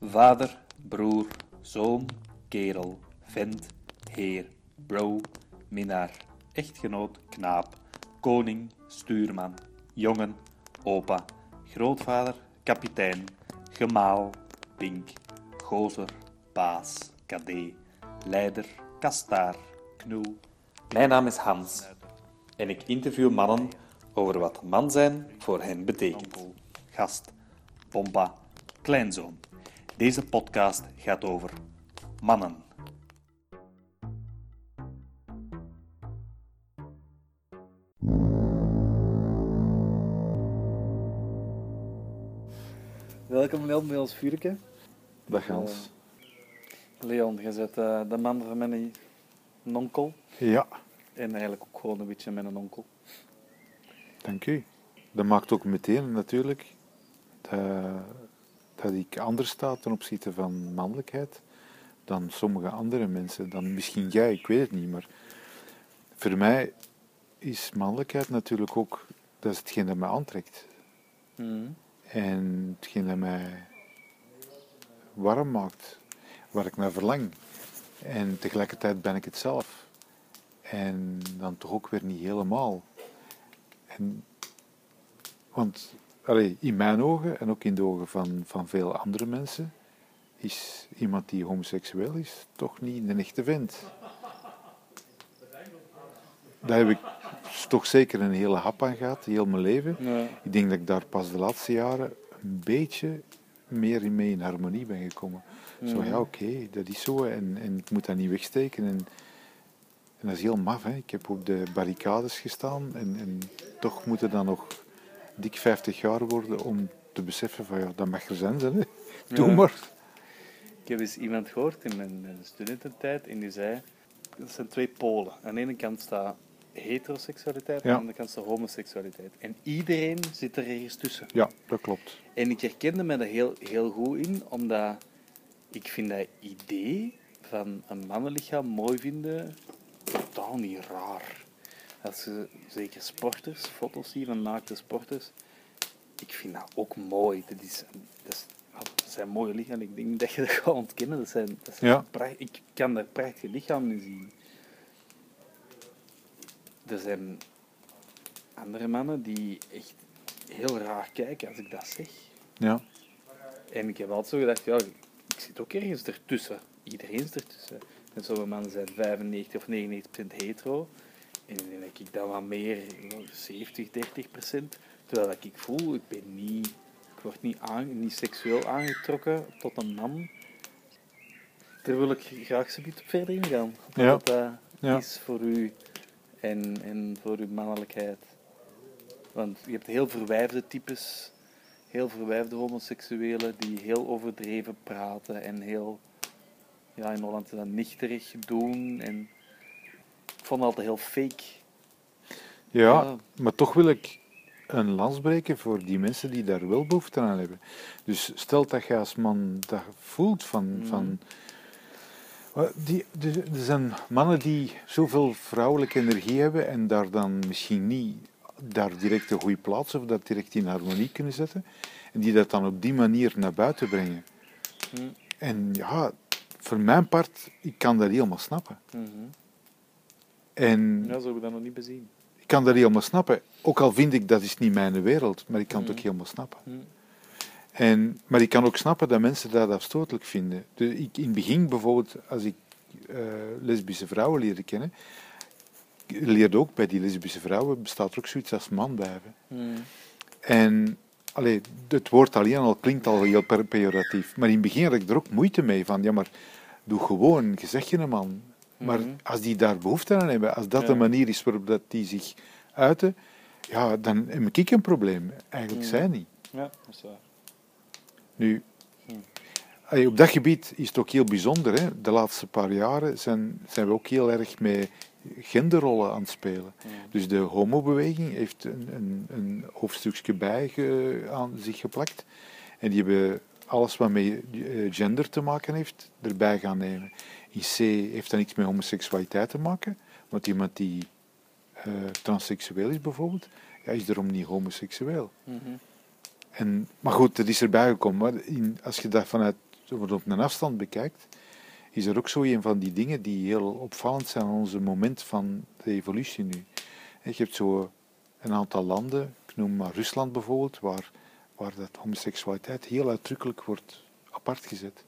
Vader, broer, zoon, kerel, vent, heer, bro, minnaar, echtgenoot, knaap, koning, stuurman, jongen, opa, grootvader, kapitein, gemaal, pink, gozer, baas, kadee, leider, kastaar, knoe. Mijn naam is Hans en ik interview mannen over wat man zijn voor hen betekent. Gast, pompa, kleinzoon. Deze podcast gaat over mannen. Welkom Leon bij ons vuurke. Dag Hans. Leon, je bent eh, de man van mijn onkel. Ja, En eigenlijk ook gewoon een beetje mijn onkel. dank u. Dat maakt ook meteen natuurlijk dat, dat ik anders sta ten opzichte van mannelijkheid dan sommige andere mensen. Dan misschien jij, ik weet het niet, maar voor mij is mannelijkheid natuurlijk ook, dat is hetgeen dat mij aantrekt. Mhm. En hetgeen dat mij warm maakt, waar ik naar verlang. En tegelijkertijd ben ik het zelf. En dan toch ook weer niet helemaal. En, want allee, in mijn ogen en ook in de ogen van, van veel andere mensen is iemand die homoseksueel is toch niet een echte vent. Daar heb ik toch zeker een hele hap aan gehad, heel mijn leven. Ik denk dat ik daar pas de laatste jaren een beetje meer in mee in harmonie ben gekomen. Zo, ja, oké, dat is zo en, en ik moet dat niet wegsteken. En, en dat is heel maf, hè. Ik heb op de barricades gestaan en, en toch moet het dan nog dik 50 jaar worden om te beseffen van, ja, dat mag er zijn, hè. Doe Ja. maar. Ik heb eens iemand gehoord in mijn, mijn studententijd en die zei, dat zijn twee polen. Aan de ene kant staat heteroseksualiteit, Ja. aan de andere kant staat homoseksualiteit. En iedereen zit er ergens tussen. Ja, dat klopt. En ik herkende me daar heel, heel goed in, omdat ik vind dat idee van een mannenlichaam mooi vinden totaal niet raar. Als je zeker sporters, foto's ziet van naakte sporters, ik vind dat ook mooi. Dat, is, dat, is, dat zijn mooie lichamen. Ik denk dat je dat gaat ontkennen. Dat zijn, dat zijn Ja. pracht- ik kan daar prachtige lichamen in zien. Er zijn andere mannen die echt heel raar kijken als ik dat zeg. Ja, En ik heb altijd zo gedacht, ja, ik zit ook ergens ertussen. Iedereen is ertussen. En sommige mannen zijn 95 of 99% hetero. En dan denk ik dan wat meer, 70, 30 procent. Terwijl dat ik voel, ik ben niet, ik word niet, aan, niet seksueel aangetrokken tot een man. Daar wil ik graag zo op verder ingaan. Wat Ja. dat eh, Ja. is voor u en, en voor uw mannelijkheid. Want je hebt heel verwijfde types, heel verwijfde homoseksuelen die heel overdreven praten en heel, ja, in Holland dat nichterig doen. En vond het altijd heel fake. ja, maar toch wil ik een lans breken voor die mensen die daar wel behoefte aan hebben. Dus stel dat je als man dat voelt van... Mhm. van Wel, die, er zijn mannen die zoveel vrouwelijke energie hebben en daar dan misschien niet daar direct een goede plaats of dat direct in harmonie kunnen zetten. En die dat dan op die manier naar buiten brengen. Hm. En ja, voor mijn part, ik kan dat helemaal snappen. Mhm. En Ja, zo heb ik dat nog niet bezien. ik kan dat helemaal snappen. Ook al vind ik dat is niet mijn wereld, maar ik kan het Mhm. ook helemaal snappen. Hm. En, maar ik kan ook snappen dat mensen dat afstotelijk vinden. Dus ik, in het begin bijvoorbeeld, als ik eh, lesbische vrouwen leerde kennen, ik leerde ook bij die lesbische vrouwen bestaat er ook zoiets als man blijven. Hm. En allee, het woord alleen al klinkt al heel pejoratief. Maar in het begin had ik er ook moeite mee van, ja maar doe gewoon, je zegt je een man. Maar Mhm. als die daar behoefte aan hebben, als dat Ja. de manier is waarop dat die zich uiten, ja, dan heb ik een probleem. Eigenlijk Mhm. zij niet. Ja, dat is waar. Nu, Hm. allee, op dat gebied is het ook heel bijzonder. Hè? De laatste paar jaren zijn, zijn we ook heel erg met genderrollen aan het spelen. Dus de homobeweging heeft een, een, een hoofdstukje bij ge- aan zich geplakt. En die hebben alles wat met eh, gender te maken heeft, erbij gaan nemen. In C heeft dat niks met homoseksualiteit te maken, want iemand die eh, transseksueel is bijvoorbeeld, ja, is daarom niet homoseksueel. Mhm. En, maar goed, dat is erbij gekomen. Maar in, als je dat vanuit op een afstand bekijkt, is er ook zo een van die dingen die heel opvallend zijn aan onze moment van de evolutie nu. Je hebt zo een aantal landen, ik noem maar Rusland bijvoorbeeld, waar, waar dat homoseksualiteit heel uitdrukkelijk wordt apart gezet.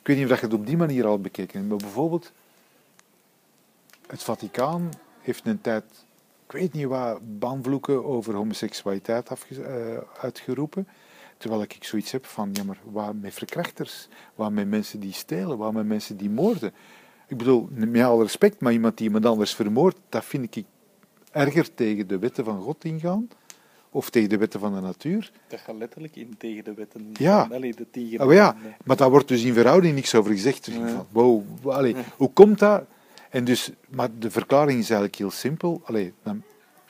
Ik weet niet of je het op die manier al bekeken maar bijvoorbeeld het Vaticaan heeft een tijd, ik weet niet wat, banvloeken over homoseksualiteit uh, uitgeroepen. Terwijl ik zoiets heb van, ja maar, wat met verkrachters? Wat met mensen die stelen? Wat met mensen die moorden? Ik bedoel, met alle respect, maar iemand die iemand anders vermoordt, dat vind ik erger tegen de wetten van God ingaan. Of tegen de wetten van de natuur. Dat gaat letterlijk in tegen de wetten ja. van allee, de tegen oh, ja, maar daar wordt dus in verhouding niks over gezegd. Dus van, wow, allee, hoe komt dat? En dus, maar de verklaring is eigenlijk heel simpel. Allee, het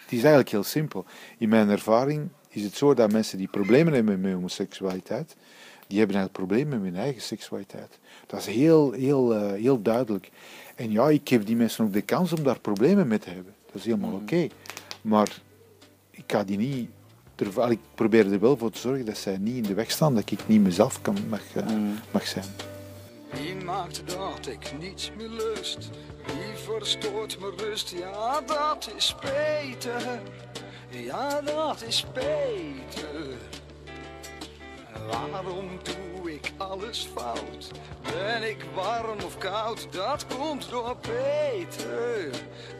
is eigenlijk heel simpel. In mijn ervaring is het zo dat mensen die problemen hebben met homoseksualiteit, die hebben eigenlijk problemen met hun eigen seksualiteit. Dat is heel, heel, uh, heel duidelijk. En ja, ik geef die mensen ook de kans om daar problemen mee te hebben. Dat is helemaal mm. oké. Maar ik ga die niet... Ik probeer er wel voor te zorgen dat zij niet in de weg staan, dat ik niet mezelf kan, mag, uh, mm. mag zijn. Wie maakt dat ik niets meer lust? Wie verstoort mijn rust? Ja, dat is Peter. Ja, dat is Peter. Waarom doe ik alles fout? Ben ik warm of koud? Dat komt door Peter.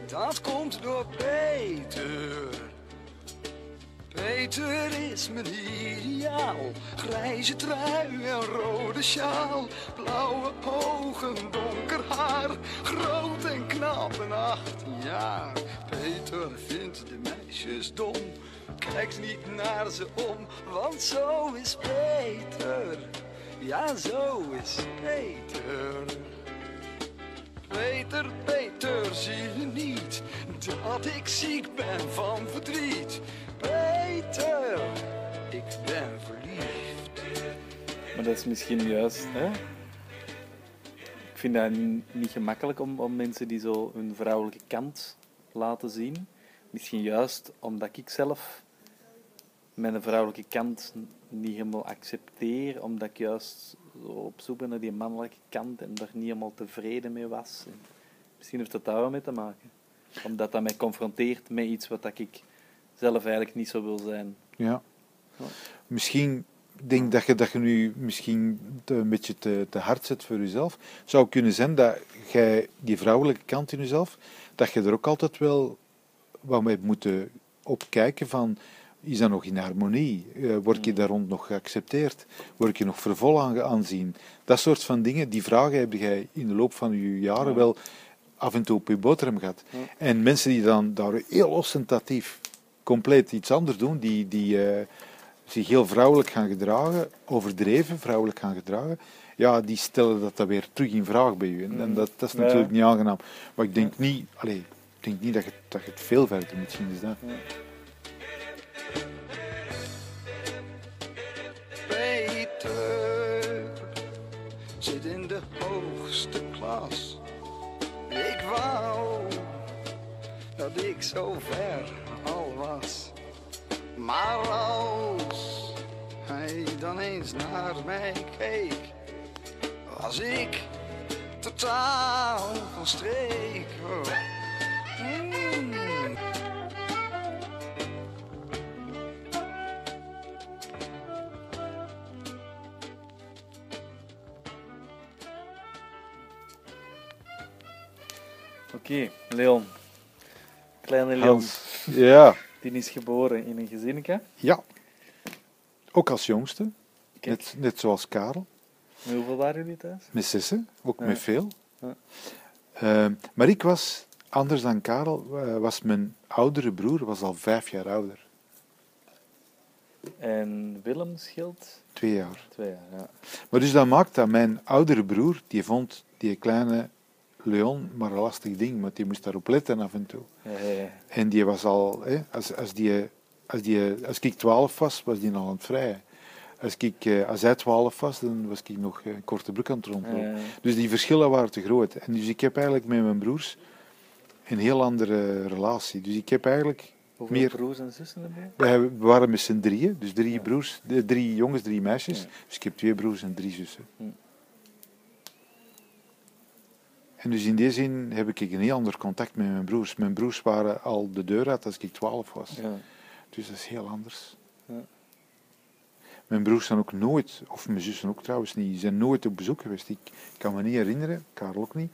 Dat komt door Peter. Peter is mijn ideaal. Grijze trui en rode sjaal. Blauwe ogen, donker haar. Groot en knap en 18 jaar. Peter vindt de meisjes dom. Kijkt niet naar ze om, want zo is Peter. Ja, zo is Peter. Peter, Peter, zie je niet dat ik ziek ben van verdriet? Ik ben verliefd. Maar dat is misschien juist, hè? Ik vind dat niet gemakkelijk om, om mensen die zo hun vrouwelijke kant laten zien. Misschien juist omdat ik zelf mijn vrouwelijke kant niet helemaal accepteer, omdat ik juist op zoek ben naar die mannelijke kant en daar niet helemaal tevreden mee was. misschien heeft dat daar wel mee te maken. Omdat dat mij confronteert met iets wat ik zelf eigenlijk niet zo wil zijn. Ja. ja. Misschien denk dat je, dat je nu misschien een beetje te, te hard zet voor jezelf. Zou kunnen zijn dat jij die vrouwelijke kant in jezelf, dat je er ook altijd wel wat mee moet opkijken van is dat nog in harmonie? Uh, word je daar rond nog geaccepteerd? Word je nog vervol aan aanzien? Dat soort van dingen, die vragen heb jij in de loop van je jaren wel af en toe op je boterham gehad. En mensen die dan daar heel ostentatief compleet iets anders doen, die, die uh, zich heel vrouwelijk gaan gedragen, overdreven vrouwelijk gaan gedragen, ja, die stellen dat dan weer terug in vraag bij u. En, en mm. dat, dat, is natuurlijk niet aangenaam. Maar ik denk niet, allez, ik denk niet dat je, dat je het veel verder moet zien. Dus dat. zit in de hoogste klas. Ik wou dat ik zo ver. Maar als hij dan eens naar mij keek, was ik totaal van streek. Oh. Oké, Leon. Kleine Leon. Ja. Die is geboren in een gezinnetje. Ja. Ook als jongste. Net, net zoals Karel. Met hoeveel waren jullie thuis? Met zessen, ook met veel. Ja. Uh, maar ik was, anders dan Karel, was mijn oudere broer was al vijf jaar ouder. En Willem scheelt? Twee jaar. Twee jaar, ja. Maar dus dat maakt dat mijn oudere broer, die vond die kleine Leon, maar een lastig ding, want die moest daarop letten af en toe. Ja, ja, En die was al, hè, als, als, die, als, die, als ik twaalf was, was die al aan het vrijen. Als, ik, eh, als hij twaalf was, dan was ik nog een korte broek aan het rondlopen. Dus die verschillen waren te groot. En dus ik heb eigenlijk met mijn broers een heel andere relatie. Dus ik heb eigenlijk Hoeveel Meer. broers en zussen? Wij we waren met z'n drieën, dus drie broers, eh, drie jongens, drie meisjes. Dus ik heb twee broers en drie zussen. En dus in die zin heb ik een heel ander contact met mijn broers. Mijn broers waren al de deur uit als ik twaalf was. Ja. Dus dat is heel anders. Ja. Mijn broers zijn ook nooit, of mijn zussen ook trouwens niet, zijn nooit op bezoek geweest. Ik kan me niet herinneren, Karel ook niet.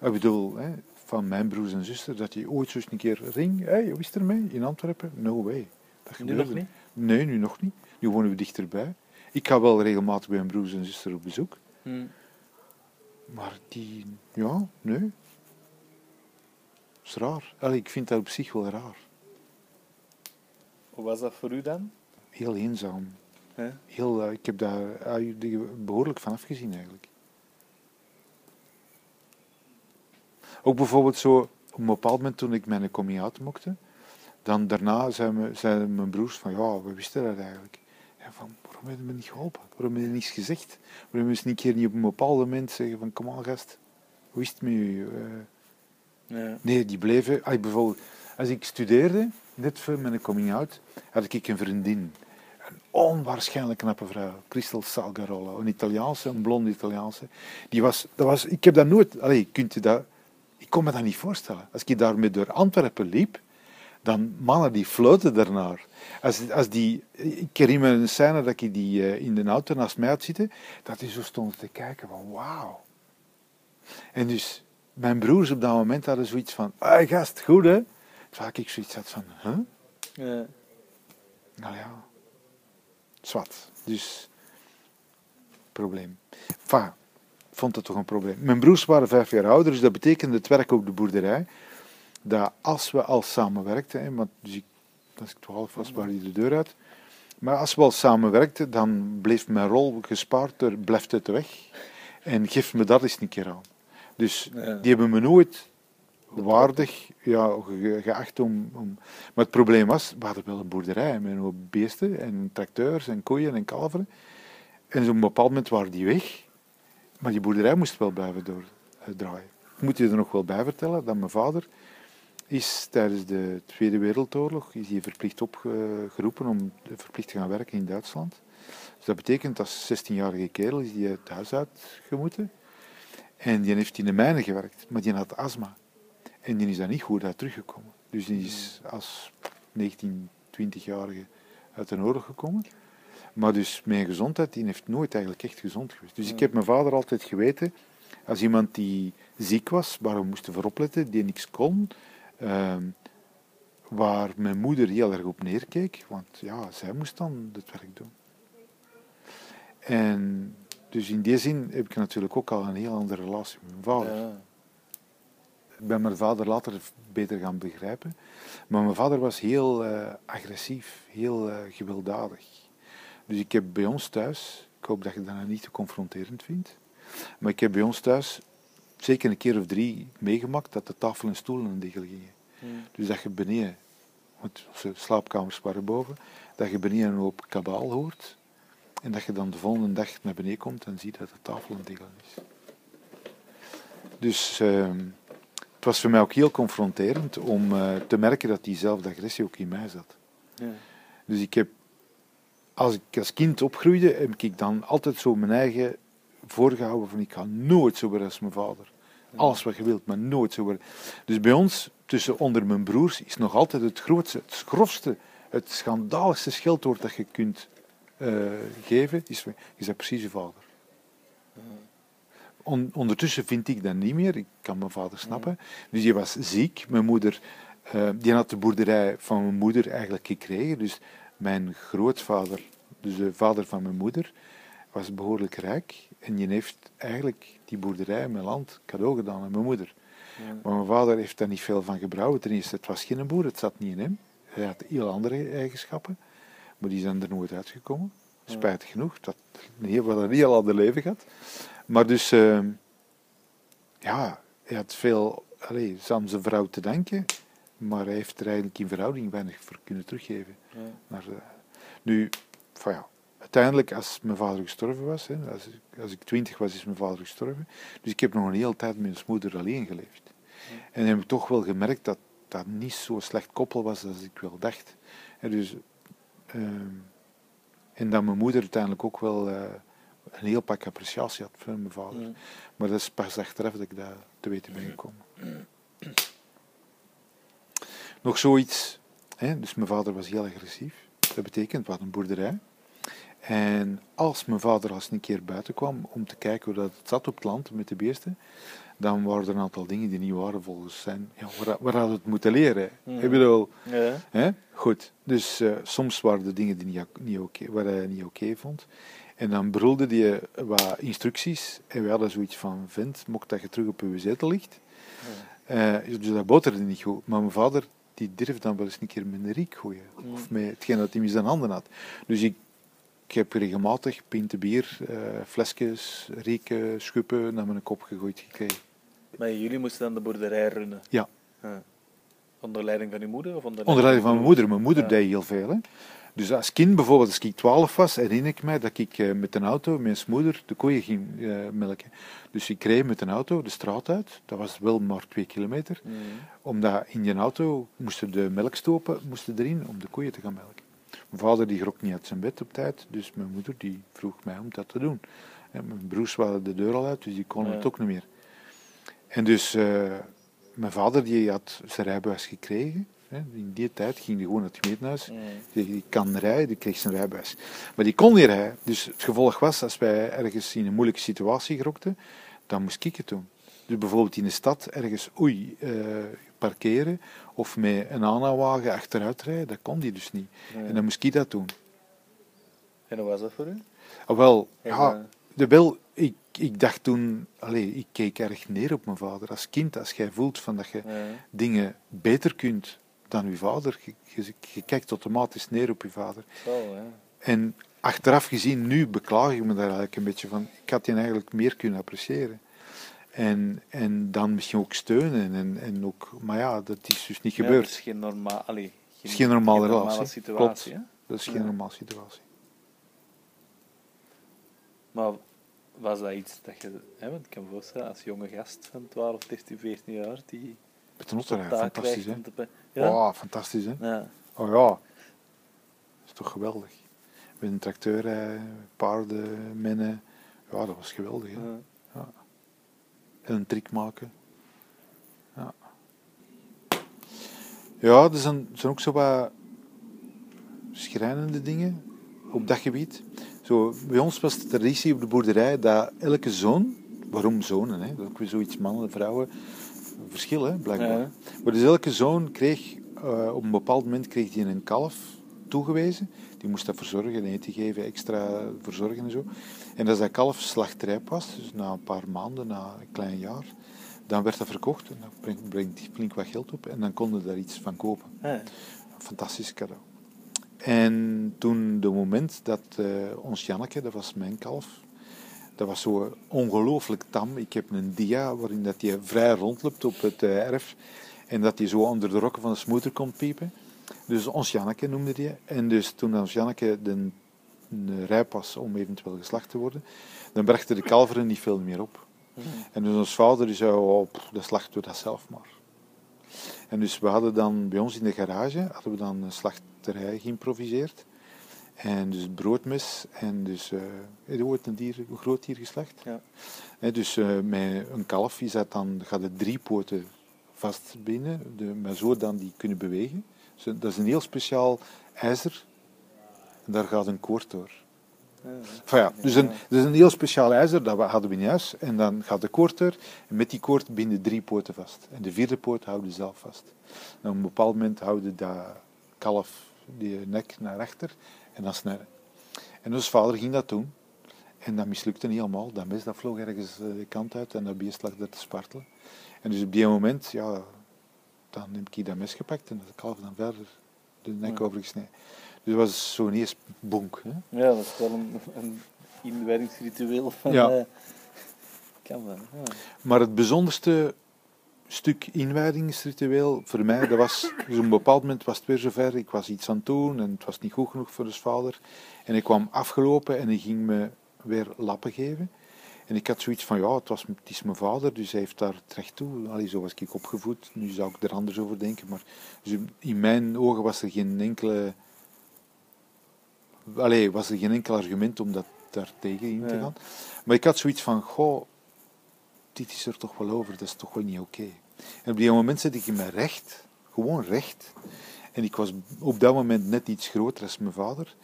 Ik bedoel, hè, van mijn broers en zussen, dat je ooit zo eens een keer ring, hé, hey, hoe is het ermee in Antwerpen? No way. Dat Nu nog niet? Nee, nu nog niet. Nu wonen we dichterbij. Ik ga wel regelmatig bij mijn broers en zussen op bezoek. Hm. Maar die, ja, nee. Dat is raar. Allee, ik vind dat op zich wel raar. Hoe was dat voor u dan? Heel eenzaam. Heel, eh, ik heb daar eh, behoorlijk van afgezien eigenlijk. Ook bijvoorbeeld zo, op een bepaald moment toen ik mijn coming out mocht, dan daarna me- zeiden mijn broers van, ja, we wisten dat eigenlijk. En van, waarom hebben we me niet geholpen? Waarom heb je niets gezegd? Waarom hebben een keer niet op een bepaald moment zeggen van, kom aan gast, hoe is het met u? Eh, Ja. Nee, die bleven. Ah, bijvoorbeeld, als ik studeerde, net voor mijn coming out, had ik een vriendin. Een onwaarschijnlijk knappe vrouw. Christel Salgarolo. Een Italiaanse, een blonde Italiaanse. Die was, dat was, ik heb dat nooit... Allee, kunt u dat, ik kon me dat niet voorstellen. Als ik daarmee door Antwerpen liep, dan mannen die floten daarnaar. Als, als die, ik herinner me een scène dat ik die eh, in de auto naast mij had zitten, dat die zo stonden te kijken van wauw. En dus mijn broers op dat moment hadden zoiets van, hey gast, goed hè? Terwijl ik zoiets had van, huh? Ja. Nou ja, zwart. Dus, probleem. Enfin, vond het toch een probleem. Mijn broers waren vijf jaar ouder, dus dat betekende het werk op de boerderij. Dat als we al samenwerkten, hè, want dus ik, als ik twaalf was, waren die de deur uit. Maar als we al samenwerkten, dan bleef mijn rol gespaard door blijft de weg. En geef me dat eens een keer aan. Dus Ja. die hebben me nooit waardig ja, ge- geacht om, om... Maar het probleem was, we hadden wel een boerderij met beesten en tracteurs en koeien en kalveren. En op een bepaald moment waren die weg. Maar die boerderij moest wel blijven doordraaien. Ik moet je er nog wel bij vertellen dat mijn vader is tijdens de Tweede Wereldoorlog is hij verplicht opgeroepen om verplicht te gaan werken in Duitsland. Dus dat betekent als 16-jarige kerel is hij het huis uitgemoeten. En die heeft in de mijnen gewerkt, maar die had astma. En die is daar niet goed uit teruggekomen. Dus die is als 19, 20-jarige uit de oorlog gekomen. Maar dus mijn gezondheid, die heeft nooit eigenlijk echt gezond geweest. Dus ik heb mijn vader altijd geweten, als iemand die ziek was, waar we moesten voor opletten, die niks kon, ehm, waar mijn moeder heel erg op neerkeek, want ja, zij moest dan het werk doen. En dus in die zin heb ik natuurlijk ook al een heel andere relatie met mijn vader. Ja. Ik ben mijn vader later beter gaan begrijpen. Maar mijn vader was heel eh, agressief, heel eh, gewelddadig. Dus ik heb bij ons thuis, ik hoop dat je dat nou niet te confronterend vindt, maar ik heb bij ons thuis zeker een keer of drie meegemaakt dat de tafel en stoelen aan diggel gingen. Dus dat je beneden, want onze slaapkamers waren boven, dat je beneden een hoop kabaal hoort en dat je dan de volgende dag naar beneden komt en ziet dat de tafel het diggelen is. Dus ehm, het was voor mij ook heel confronterend om eh, te merken dat diezelfde agressie ook in mij zat. Ja. Dus ik heb, als ik als kind opgroeide, heb ik dan altijd zo mijn eigen voorgehouden van ik ga nooit zo worden als mijn vader. Alles wat je wilt, maar nooit zo worden. Dus bij ons, tussen onder mijn broers, is nog altijd het grootste, het grofste, het schandaligste scheldwoord dat je kunt eh, geven, is, je precies je vader. On- ondertussen vind ik dat niet meer. Ik kan mijn vader snappen. Dus die was ziek. Mijn moeder, eh, die had de boerderij van mijn moeder eigenlijk gekregen. Dus mijn grootvader, dus de vader van mijn moeder, was behoorlijk rijk. En die heeft eigenlijk die boerderij, mijn land, cadeau gedaan aan mijn moeder. Ja. Maar mijn vader heeft daar niet veel van gebrouwen. Ten eerste, het was geen boer, het zat niet in hem. Hij had heel andere eigenschappen. Maar die zijn er nooit uitgekomen. Spijtig genoeg. Dat heel, wel een heel ander leven gehad. Maar dus, ehm, ja, hij had veel allee, aan zijn vrouw te danken. Maar hij heeft er eigenlijk in verhouding weinig voor kunnen teruggeven. Ja. Maar, eh, nu, van ja, uiteindelijk, als mijn vader gestorven was, hè, als, ik, als ik twintig was, is mijn vader gestorven. Dus ik heb nog een hele tijd met mijn moeder alleen geleefd. En heb ik toch wel gemerkt dat dat niet zo slecht koppel was als ik wel dacht. En, dus, ehm, en dat mijn moeder uiteindelijk ook wel eh, een heel pak appreciatie had voor mijn vader. Maar dat is pas achteraf dat ik dat te weten ben gekomen. Nog zoiets. Hè? Dus mijn vader was heel agressief. Dat betekent, hadden een boerderij. En als mijn vader als een keer buiten kwam om te kijken hoe dat het zat op het land met de beesten, dan waren er een aantal dingen die niet waren volgens zijn. Ja, waar, waar hadden we het moeten leren? Mhm. Ik bedoel, Ja. hè? goed. Dus eh, soms waren er dingen die niet, niet oké, waar hij niet oké vond. En dan brulde hij wat instructies. En we hadden zoiets van: Vent, mocht dat je terug op uw zetel ligt. Eh, dus dat boterde niet goed. Maar mijn vader die durfde dan wel eens een keer met een riek gooien. Of met hetgeen dat hij in zijn handen had. Dus ik, ik heb regelmatig pinten bier, eh, flesjes, rieken, schuppen naar mijn kop gegooid gekregen. Maar jullie moesten dan de boerderij runnen? Ja. Ja. Onder leiding van uw moeder? Of onder, Onder leiding van mijn moeder. Mijn moeder Ja. deed heel veel. Hè. Dus als kind bijvoorbeeld, als ik 12 was, herinner ik mij dat ik eh, met een auto, met mijn moeder, de koeien ging eh, melken. Dus ik reed met een auto de straat uit. Dat was wel maar twee kilometer. Mhm. Omdat in die auto moesten de melkstopen moesten erin om de koeien te gaan melken. Mijn vader die grok niet uit zijn bed op tijd, dus mijn moeder die vroeg mij om dat te doen. En mijn broers waren de deur al uit, dus die konden Ja. het ook niet meer. En dus eh, mijn vader die had zijn rijbewijs gekregen. In die tijd ging hij gewoon naar het gemeentehuis. Die, kan rijden, die kreeg zijn rijbewijs. Maar die kon niet rijden. Dus het gevolg was, als wij ergens in een moeilijke situatie gerokten, dan moest ik het doen. Dus bijvoorbeeld in de stad ergens, oei, eh, parkeren of met een aanhouwwagen achteruit rijden, dat kon die dus niet. En dan moest ik dat doen. En hoe was dat voor u? Ah, wel, En, ja, eh, de wel, ik, ik dacht toen, allez, ik keek erg neer op mijn vader. Als kind, als jij voelt van dat je dingen beter kunt dan je vader, je, je, je kijkt automatisch neer op je vader. Zo. En achteraf gezien, nu beklaag ik me daar eigenlijk een beetje van. Ik had die eigenlijk meer kunnen appreciëren. En, en dan misschien ook steunen. En, en ook, maar ja, dat is dus niet Ja, gebeurd. dat is geen, normaal, allee, geen, is geen normale relatie. situatie. Hè? Dat is geen Ja. normale situatie. Maar was dat iets dat je... Hè, want ik kan me voorstellen, als jonge gast van 12, 13, 14 jaar, die Met rijden, taak fantastisch hè. te... Ja? Oh, fantastisch hè. ja. Oh ja, dat is toch geweldig. Met een tracteur rijden, paarden, mennen. Ja, dat was geweldig hè. En een trick maken. Ja. Ja, er zijn, er zijn ook zo wat schrijnende dingen op dat gebied. Zo, bij ons was de traditie op de boerderij dat elke zoon, waarom zonen, hè? dat is ook weer zoiets mannen en vrouwen, verschil hè, blijkbaar. Ja. Maar dus elke zoon kreeg, eh, op een bepaald moment kreeg hij een kalf toegewezen. Die moest dat verzorgen, eten geven, extra verzorgen en zo. En als dat kalf slachtrijp was, dus na een paar maanden, na een klein jaar, dan werd dat verkocht en dat brengt, flink wat geld op en dan konden we daar iets van kopen. Ja. Een fantastisch cadeau. En toen de moment dat eh, ons Janneke, dat was mijn kalf, dat was zo ongelooflijk tam. Ik heb een dia waarin dat hij vrij rondloopt op het eh, erf en dat hij zo onder de rokken van de smoeder komt piepen. Dus ons Janneke noemde die. En dus toen ons Janneke de, de rijp was om eventueel geslacht te worden, dan brachten de kalveren niet veel meer op. En dus ons vader die zei, oh, pff, dan slachten we dat zelf maar. En dus we hadden dan bij ons in de garage hadden we dan een slachterij geïmproviseerd. En dus broodmes en dus je ooit een, dier, een groot dier geslacht. Ja. Hè, dus eh, met een kalf is dat dan, gaat het drie poten vast binnen, de, maar zo dan die kunnen bewegen. Dat is een heel speciaal ijzer. En daar gaat een koord door. Enfin ja, dus een, dus een heel speciaal ijzer, dat hadden we in huis. En dan gaat de koord er. En met die koord binden drie poten vast. En de vierde poot houden we zelf vast. Op een bepaald moment houden dat kalf die nek naar achter. En dan snijden. En ons vader ging dat doen. En dat mislukte niet helemaal. Dat mes dat vloog ergens eh, de kant uit. En dat beest lag daar te spartelen. En dus op die moment, ja, dan heb ik dat mes gepakt. En dat kalf dan verder de nek Ja. overgesneden. Dus dat was zo'n eerst bonk. Hè? ja, dat is wel een, een inwijdingsritueel van... Ja. eh, kan wel. Ja. Maar het bijzonderste stuk inwijdingsritueel voor mij, dat was, dus op een bepaald moment was het weer zover, ik was iets aan het doen en het was niet goed genoeg voor de vader. En ik kwam afgelopen en hij ging me weer lappen geven. En ik had zoiets van, ja, het, was, het is mijn vader, dus hij heeft daar het recht toe. Allee, zo was ik opgevoed. Nu zou ik er anders over denken. Maar dus in mijn ogen was er geen enkele... Allee, was er geen enkel argument om dat daar tegen in te Ja. gaan. Maar ik had zoiets van, goh, dit is er toch wel over. Dat is toch wel niet oké. En op die moment zette ik me recht. Gewoon recht. En ik was op dat moment net iets groter als mijn vader.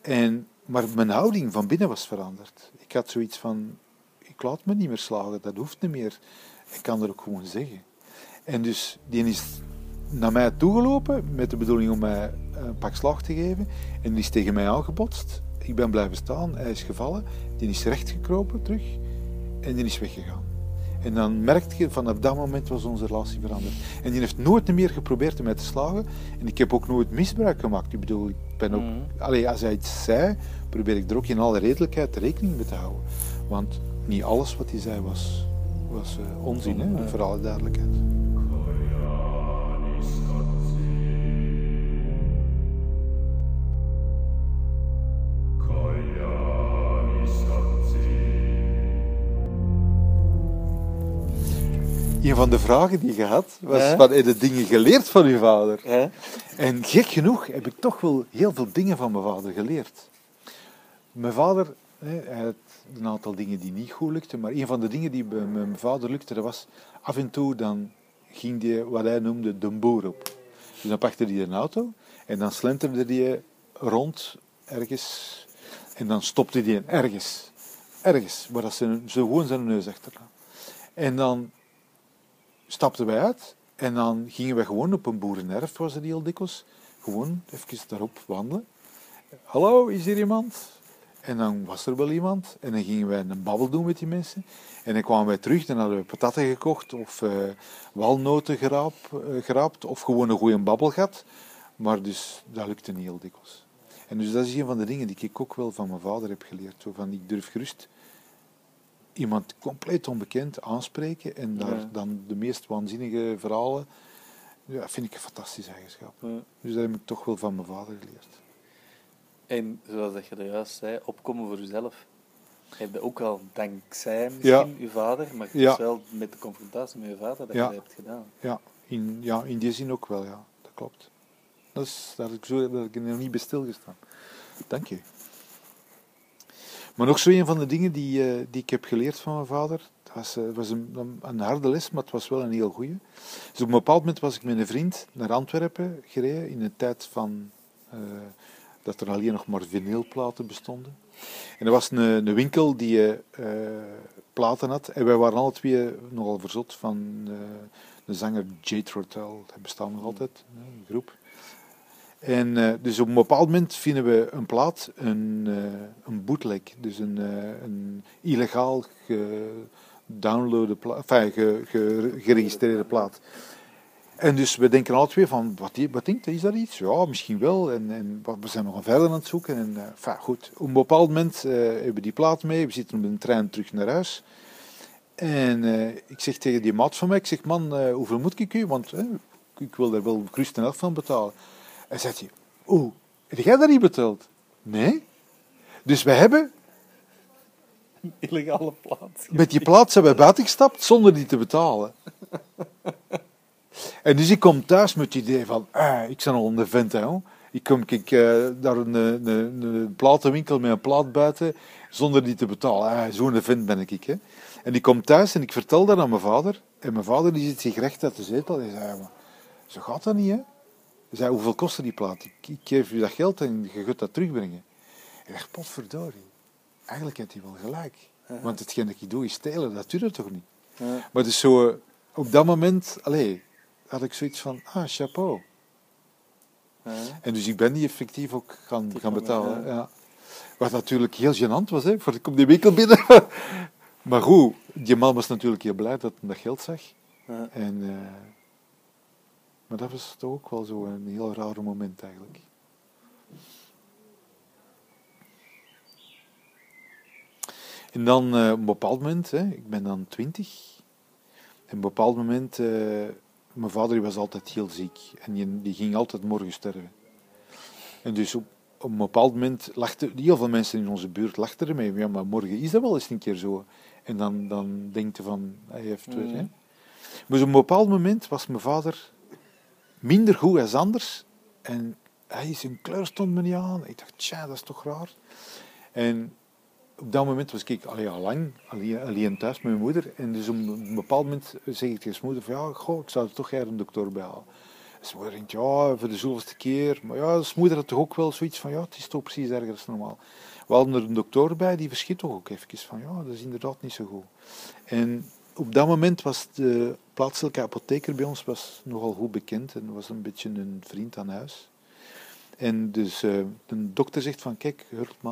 En, maar mijn houding van binnen was veranderd. Ik had zoiets van, ik laat me niet meer slagen, dat hoeft niet meer. Ik kan er ook gewoon zeggen. En dus, die is naar mij toegelopen met de bedoeling om mij een pak slag te geven. En die is tegen mij aangebotst. Ik ben blijven staan, hij is gevallen. Die is rechtgekropen terug en die is weggegaan. En dan merkte je, vanaf dat moment was onze relatie veranderd. En die heeft nooit meer geprobeerd om mij te slagen. En ik heb ook nooit misbruik gemaakt. Ik bedoel, ik ben ook... Allee, als hij iets zei, probeer ik er ook in alle redelijkheid rekening mee te houden. Want niet alles wat hij zei was, was eh, onzin, hè, voor alle duidelijkheid. Een van de vragen die je had, was Ja? van, heb je dingen geleerd van je vader? En gek genoeg heb ik toch wel heel veel dingen van mijn vader geleerd. Mijn vader, hij had een aantal dingen die niet goed lukten, maar een van de dingen die bij mijn vader lukte, dat was af en toe dan ging hij wat hij noemde de boer op. Dus dan pakte hij een auto en dan slenterde hij rond ergens en dan stopte hij ergens. Ergens, waar dat ze, gewoon zijn neus achterna. En dan stapten wij uit en dan gingen we gewoon op een boerenerf, was het heel dikwijls, gewoon even daarop wandelen. Hallo, is hier iemand? En dan was er wel iemand en dan gingen wij een babbel doen met die mensen. En dan kwamen wij terug, dan hadden we patatten gekocht of eh, walnoten geraap, eh, geraapt of gewoon een goede babbel gehad. Maar dus dat lukte niet heel dikwijls. En dus dat is een van de dingen die ik ook wel van mijn vader heb geleerd. Zo van, ik durf gerust iemand compleet onbekend aanspreken en daar Ja. dan de meest waanzinnige verhalen. Ja, vind ik een fantastisch eigenschap. Ja. Dus dat heb ik toch wel van mijn vader geleerd. En zoals dat je er juist zei, opkomen voor jezelf. Heb je ook al dankzij misschien je vader, maar het Ja. is wel met de confrontatie met je vader dat Ja. je dat hebt gedaan. Ja, in, ja, in die zin ook wel, ja. Dat klopt. Dat is, heb ik, zo, heb ik er nog niet bij stilgestaan. Dank je. Maar nog zo een van de dingen die, eh, die ik heb geleerd van mijn vader. Het was, eh, was een, een- harde les, maar het was wel een heel goeie. Dus op een bepaald moment was ik met een vriend naar Antwerpen gereden. In een tijd van, eh, dat er alleen nog maar vinylplaten bestonden. En er was een, een winkel die eh, platen had. En wij waren alle twee nogal verzot van eh, de zanger Jethro Tull. Dat bestaat nog altijd, een groep. En eh, dus op een bepaald moment vinden we een plaat, een, een bootleg, dus een, een illegaal gedownloade plaat, enfin, ge, ge- geregistreerde plaat. En dus we denken alle twee van, wat, wat denkt hij, is dat iets? Ja, misschien wel. En, en we zijn nog een verder aan het zoeken. En, enfin, goed, op een bepaald moment eh, hebben we die plaat mee. We zitten op een trein terug naar huis. En eh, ik zeg tegen die maat van mij, ik zeg, man, hoeveel moet ik u? Want ik wil daar wel gerust een helft van betalen. En zegt hij, oeh, heb jij dat niet betaald? Nee. Dus wij hebben Illegale plaats. met die plaat zijn wij buiten gestapt zonder die te betalen. En dus ik kom thuis met het idee van, ah, ik ben al een vent, hè. Ik kom ik, eh, naar een, een, een, platenwinkel met een plaat buiten zonder die te betalen. Ah, Zo'n vent ben ik. Hè. En ik kom thuis en ik vertel dat aan mijn vader. En mijn vader die zit zich recht uit de zetel. Hij zei, maar, zo gaat dat niet, hè. Hij zei, hoeveel kostte die plaat? Ik, ik geef u dat geld en je gaat dat terugbrengen. Ik dacht, potverdorie. Eigenlijk heeft hij wel gelijk. Want hetgeen dat ik doe is stelen, dat doet toch niet? Ja. Maar dus zo, eh, op dat moment, allee, had ik zoiets van, ah, chapeau. Ja. En dus ik ben die effectief ook gaan, Die gaan betalen. ja. Ja. Wat natuurlijk heel gênant was, hè, voor ik kom die winkel binnen. maar goed, die man was natuurlijk heel blij dat hij dat geld zag. Ja. En, eh, maar dat was toch ook wel zo een heel raar moment eigenlijk. En dan eh, op een bepaald moment, hè, ik ben dan twintig. En op een bepaald moment, eh, mijn vader was altijd heel ziek. En die, ging altijd morgen sterven. En dus op, een bepaald moment lachten heel veel mensen in onze buurt lachten ermee. Ja, maar morgen is dat wel eens een keer zo. En dan, dan denkt je van, hij heeft weer. Maar op een bepaald moment was mijn vader minder goed als anders. En hij, zijn kleur stond me niet aan. Ik dacht, tja, dat is toch raar. En op dat moment was ik allee, al lang alleen, thuis met mijn moeder. En dus op een bepaald moment zeg ik tegen mijn moeder van, ja, goh, ik zou er toch graag een dokter bij halen. En zijn moeder denkt, ja, voor de zoveelste keer. Maar ja, zijn moeder had toch ook wel zoiets van, ja, het is toch precies ergens normaal. We hadden er een dokter bij, die verschiet toch ook even van, ja, dat is inderdaad niet zo goed. En op dat moment was de plaatselijke apotheker bij ons was nogal goed bekend en was een beetje een vriend aan huis. En dus eh, de dokter zegt van, kijk,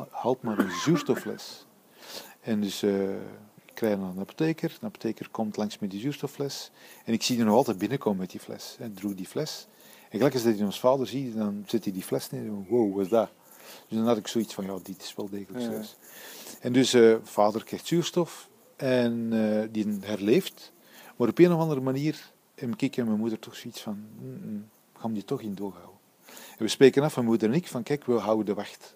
haal maar, een zuurstoffles. En dus eh, ik krijg dan een apotheker, de apotheker komt langs met die zuurstoffles. En ik zie die nog altijd binnenkomen met die fles. Hij droeg die fles. En gelijk als hij ons vader ziet, dan zet hij die fles neer en wow, wat is dat? Dus dan had ik zoiets van, ja, dit is wel degelijk Ja. En dus eh, vader krijgt zuurstof en die herleeft. Maar op een of andere manier heb ik en mijn moeder toch zoiets van, mm, mm, we gaan die toch in doorhouden. We spreken af, mijn moeder en ik, van kijk, we houden de wacht.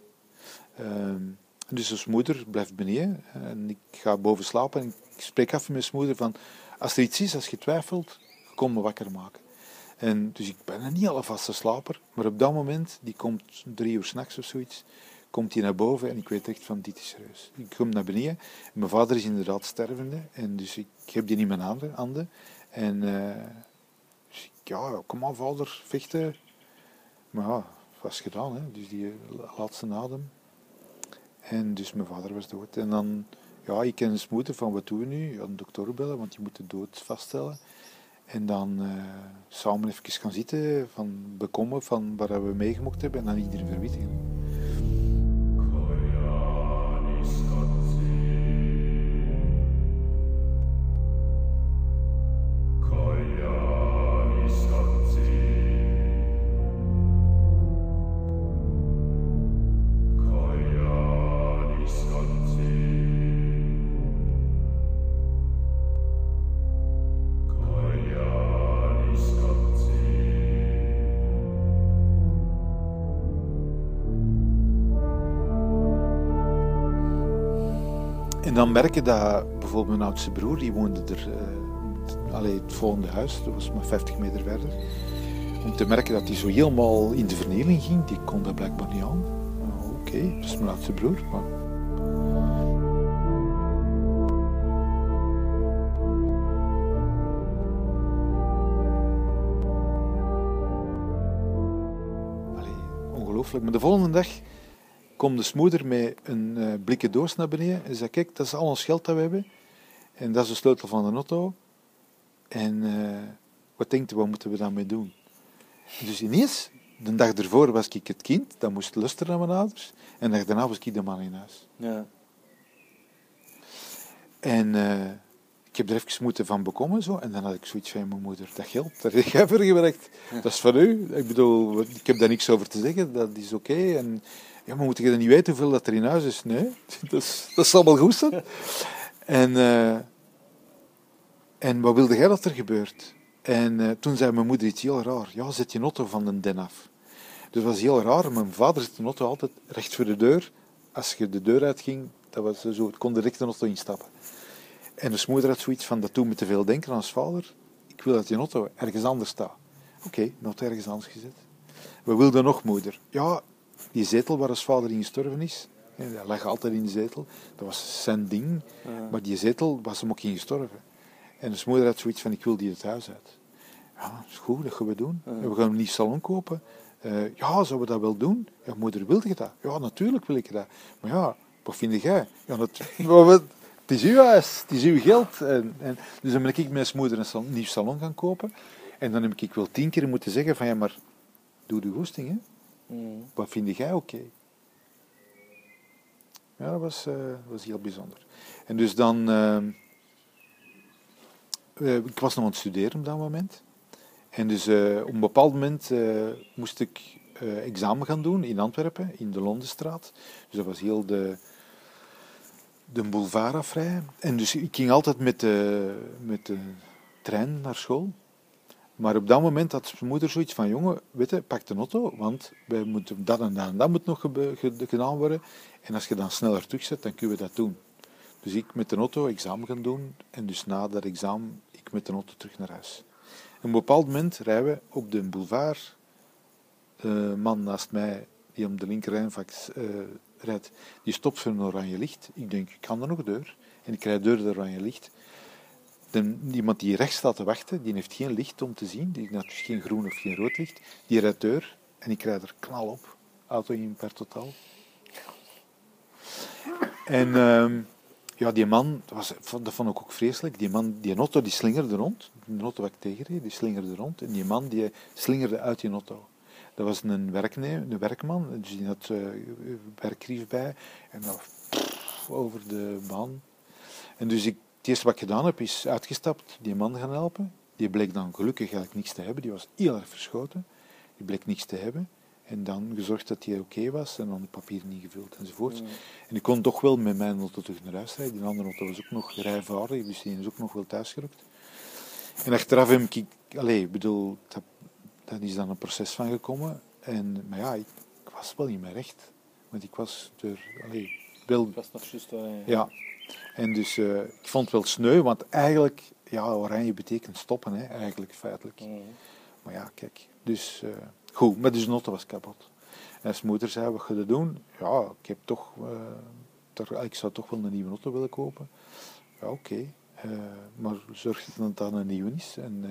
Ehm, dus als moeder blijft beneden en ik ga boven slapen en ik spreek af met mijn moeder van, als er iets is, als je twijfelt, kom me wakker maken. En dus ik ben niet al een vaste slaper, maar op dat moment, die komt drie uur s'nachts of zoiets, komt hij naar boven en ik weet echt van, dit is serieus. Ik kom naar beneden, mijn vader is inderdaad stervende en dus ik heb die in mijn handen. en eh, dus ik, ja, kom aan vader, vechten. Maar ja, was gedaan, hè. dus die la- laatste adem. En dus mijn vader was dood. En dan, ja, ik ken zijn moeder van, wat doen we nu? Ja, een dokter bellen, want je moet de dood vaststellen. En dan eh, samen even gaan zitten, van bekomen van waar we meegemokt hebben en dan iedereen verwittigen. Dan merk je dat bijvoorbeeld mijn oudste broer, die woonde er, allee, het volgende huis, dat was maar 50 meter verder. Om te merken dat hij zo helemaal in de vernieling ging, die kon dat blijkbaar niet aan. Nou, Oké, dat is mijn oudste broer, maar ongelooflijk. Maar de volgende dag komt de moeder met een eh, blikken doos naar beneden en zei, kijk, dat is al ons geld dat we hebben. En dat is de sleutel van de auto. En eh, wat denkt u, wat moeten we daarmee doen? Dus ineens, de dag ervoor was ik het kind, dat moest luisteren naar mijn ouders. En de dag daarna was ik de man in huis. Ja. En eh, ik heb er even moeten van bekomen. Zo. En dan had ik zoiets van mijn moeder. Dat geld, daar heb jij voor gewerkt. Dat is van u. Ik bedoel, ik heb daar niks over te zeggen. Dat is oké. En ja, maar moet je dan niet weten hoeveel dat er in huis is? Nee, dat, is, dat zal wel goed zijn. En, eh, en wat wilde jij dat er gebeurt? En eh, toen zei mijn moeder iets heel raar. Ja, zet je auto van de den af. Dus dat was heel raar. Mijn vader zette de auto altijd recht voor de deur. Als je de deur uitging, dat was zo, het kon direct de auto instappen. En de moeder had zoiets van, dat doet me te veel denken aan als vader. Ik wil dat je auto ergens anders staat. Oké, okay, ergens anders gezet. We wilden nog moeder. Ja, die zetel waar als vader in gestorven is, dat lag altijd in de zetel. Dat was zijn ding. Ja. Maar die zetel was hem ook in gestorven. En de moeder had zoiets van, ik wil die het huis uit. Ja, is goed, dat gaan we doen. Ja. We gaan een nieuw salon kopen. Eh, ja, zouden we dat wel doen? Ja, moeder, wil je dat? Ja, natuurlijk wil ik dat. Maar ja, wat vind jij? Ja, dat, het is uw huis, het is uw geld. En, en, dus dan ben ik met mijn moeder een sal- nieuw salon gaan kopen. En dan heb ik wel tien keer moeten zeggen van, ja, maar doe de goesting, hè. Mm. Wat vind jij oké? Ja, dat was, eh, was heel bijzonder. En dus dan... eh, eh, ik was nog aan het studeren op dat moment. En dus op een bepaald moment moest ik examen gaan doen in Antwerpen, in de Londenstraat. Dus dat was heel de, de boulevard vrij. En dus ik ging altijd met de, met de trein naar school. Maar op dat moment had zijn moeder zoiets van, jongen, weet je, pak de auto, want wij moeten dat en dat en dat moet nog gedaan worden. En als je dan sneller terugzet, dan kunnen we dat doen. Dus ik met de auto examen gaan doen en dus na dat examen ik met de auto terug naar huis. Op een bepaald moment rijden we op de boulevard. De man naast mij, die om de linkerrijvak eh die stopt voor een oranje licht. Ik denk, ik kan er nog deur. En ik rijd door het oranje licht. De, iemand die rechts staat te wachten, die heeft geen licht om te zien. Die heeft dus geen groen of geen rood licht. Die rijdt deur en ik rijd er knal op. Auto in per totaal. En ehm, ja, die man, dat, was, dat vond ik ook vreselijk. Die man, die auto, die slingerde rond. De auto waar ik die slingerde rond. En die man, die slingerde uit die auto. Dat was een, werknemer, een werkman, dus die had eh werkbrief bij. En dan pff, over de baan. En dus ik, het eerste wat ik gedaan heb, is uitgestapt, die man gaan helpen. Die bleek dan gelukkig eigenlijk niks te hebben. Die was heel erg verschoten. Die bleek niks te hebben. En dan gezorgd dat hij oké was en dan de papieren ingevuld enzovoort. En ik kon toch wel met mijn auto terug naar huis rijden. Die andere auto was ook nog rijvaardig, dus die is ook nog wel thuisgerukt. En achteraf heb ik, allez, ik bedoel, dat, dat is dan een proces van gekomen. En, maar ja, ik, ik was wel in mijn recht. Want ik was er, allez, wel Dat was nog juist... ja. En dus eh, ik vond het wel sneu, want eigenlijk, ja, oranje betekent stoppen, hè, eigenlijk feitelijk. mm. Maar ja, kijk. Dus eh, goed, maar dus de auto was kapot. En als moeder zei, wat ga je doen? Ja, ik heb toch, eh, ik zou toch wel een nieuwe auto willen kopen. Ja, oké. Maar zorg dat het dan een nieuwe is. En,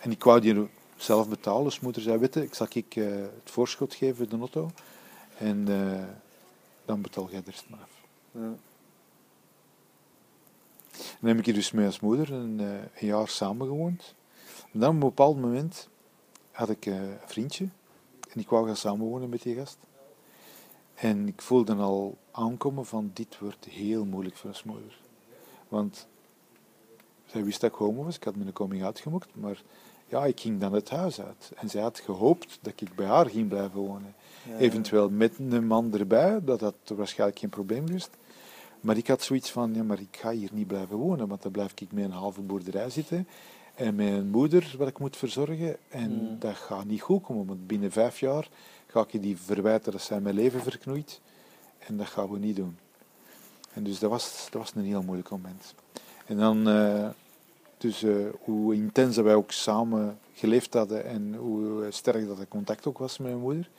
en ik wou die zelf betalen. Dus moeder zei, weet je, ik zal ik eh, het voorschot geven de auto. En eh, dan betaal jij de rest maar af. Ja. Dan heb ik hier dus mee als moeder een, eh, een jaar samengewoond. En dan op een bepaald moment had ik een vriendje. En ik wou gaan samenwonen met die gast. En ik voelde al aankomen van dit wordt heel moeilijk voor als moeder. Want zij wist dat ik homo was. Ik had mijn coming out gemokt. Maar ja, ik ging dan het huis uit. En zij had gehoopt dat ik bij haar ging blijven wonen. Ja. Eventueel met een man erbij. Dat had waarschijnlijk geen probleem geweest. Maar ik had zoiets van, ja, maar ik ga hier niet blijven wonen, want dan blijf ik met een halve boerderij zitten en met een moeder wat ik moet verzorgen. En Mm. dat gaat niet goed komen, want binnen vijf jaar ga ik je die verwijten dat zij mijn leven verknoeit. En dat gaan we niet doen. En dus dat was, dat was een heel moeilijk moment. En dan, eh, dus eh, hoe intens dat wij ook samen geleefd hadden en hoe sterk dat het contact ook was met mijn moeder.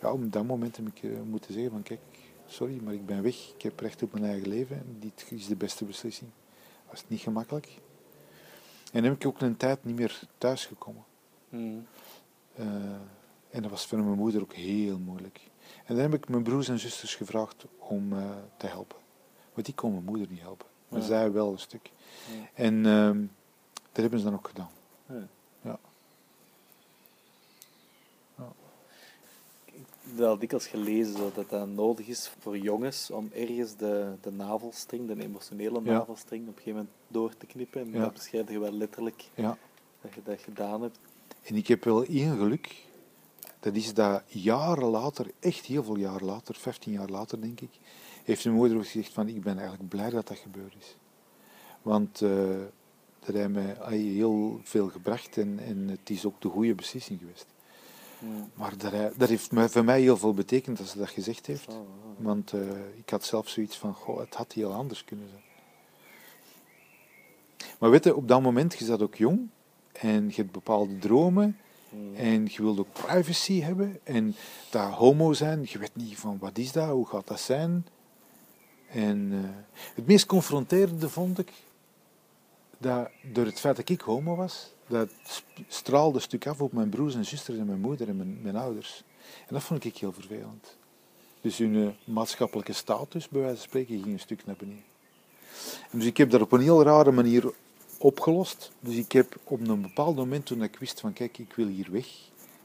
Ja, op dat moment heb ik eh, moeten zeggen van kijk, sorry, maar ik ben weg. Ik heb recht op mijn eigen leven. Dit is de beste beslissing. Was niet gemakkelijk. En dan heb ik ook een tijd niet meer thuis gekomen. Mm. Eh, en dat was voor mijn moeder ook heel moeilijk. En dan heb ik mijn broers en zusters gevraagd om eh, te helpen. Want die kon mijn moeder niet helpen. Maar Ja. zij wel een stuk. Ja. En ehm, dat hebben ze dan ook gedaan. Ja. Ja. Ik heb al dikwijls gelezen dat dat nodig is voor jongens om ergens de, de navelstring, de emotionele navelstring, op een gegeven moment door te knippen. En Ja. dat beschrijf je wel letterlijk Ja. dat je dat gedaan hebt. En ik heb wel één geluk. Dat is dat jaren later, echt heel veel jaar later, 15 jaar later denk ik, heeft mijn moeder ook gezegd van ik ben eigenlijk blij dat dat gebeurd is. Want eh, dat heeft mij heel veel gebracht en, en het is ook de goede beslissing geweest. Maar dat, dat heeft voor mij heel veel betekend als ze dat gezegd heeft. Want eh, ik had zelf zoiets van, goh, het had heel anders kunnen zijn. Maar weet je, op dat moment, je zat ook jong en je hebt bepaalde dromen en je wilde ook privacy hebben en dat homo zijn, je weet niet van wat is dat, hoe gaat dat zijn. En eh, het meest confronterende vond ik dat door het feit dat ik homo was, dat straalde een stuk af op mijn broers en zusters en mijn moeder en mijn, ouders. En dat vond ik heel vervelend. Dus hun eh, maatschappelijke status, bij wijze van spreken, ging een stuk naar beneden. En dus ik heb dat op een heel rare manier opgelost. Dus ik heb op een bepaald moment, toen ik wist van kijk, ik wil hier weg,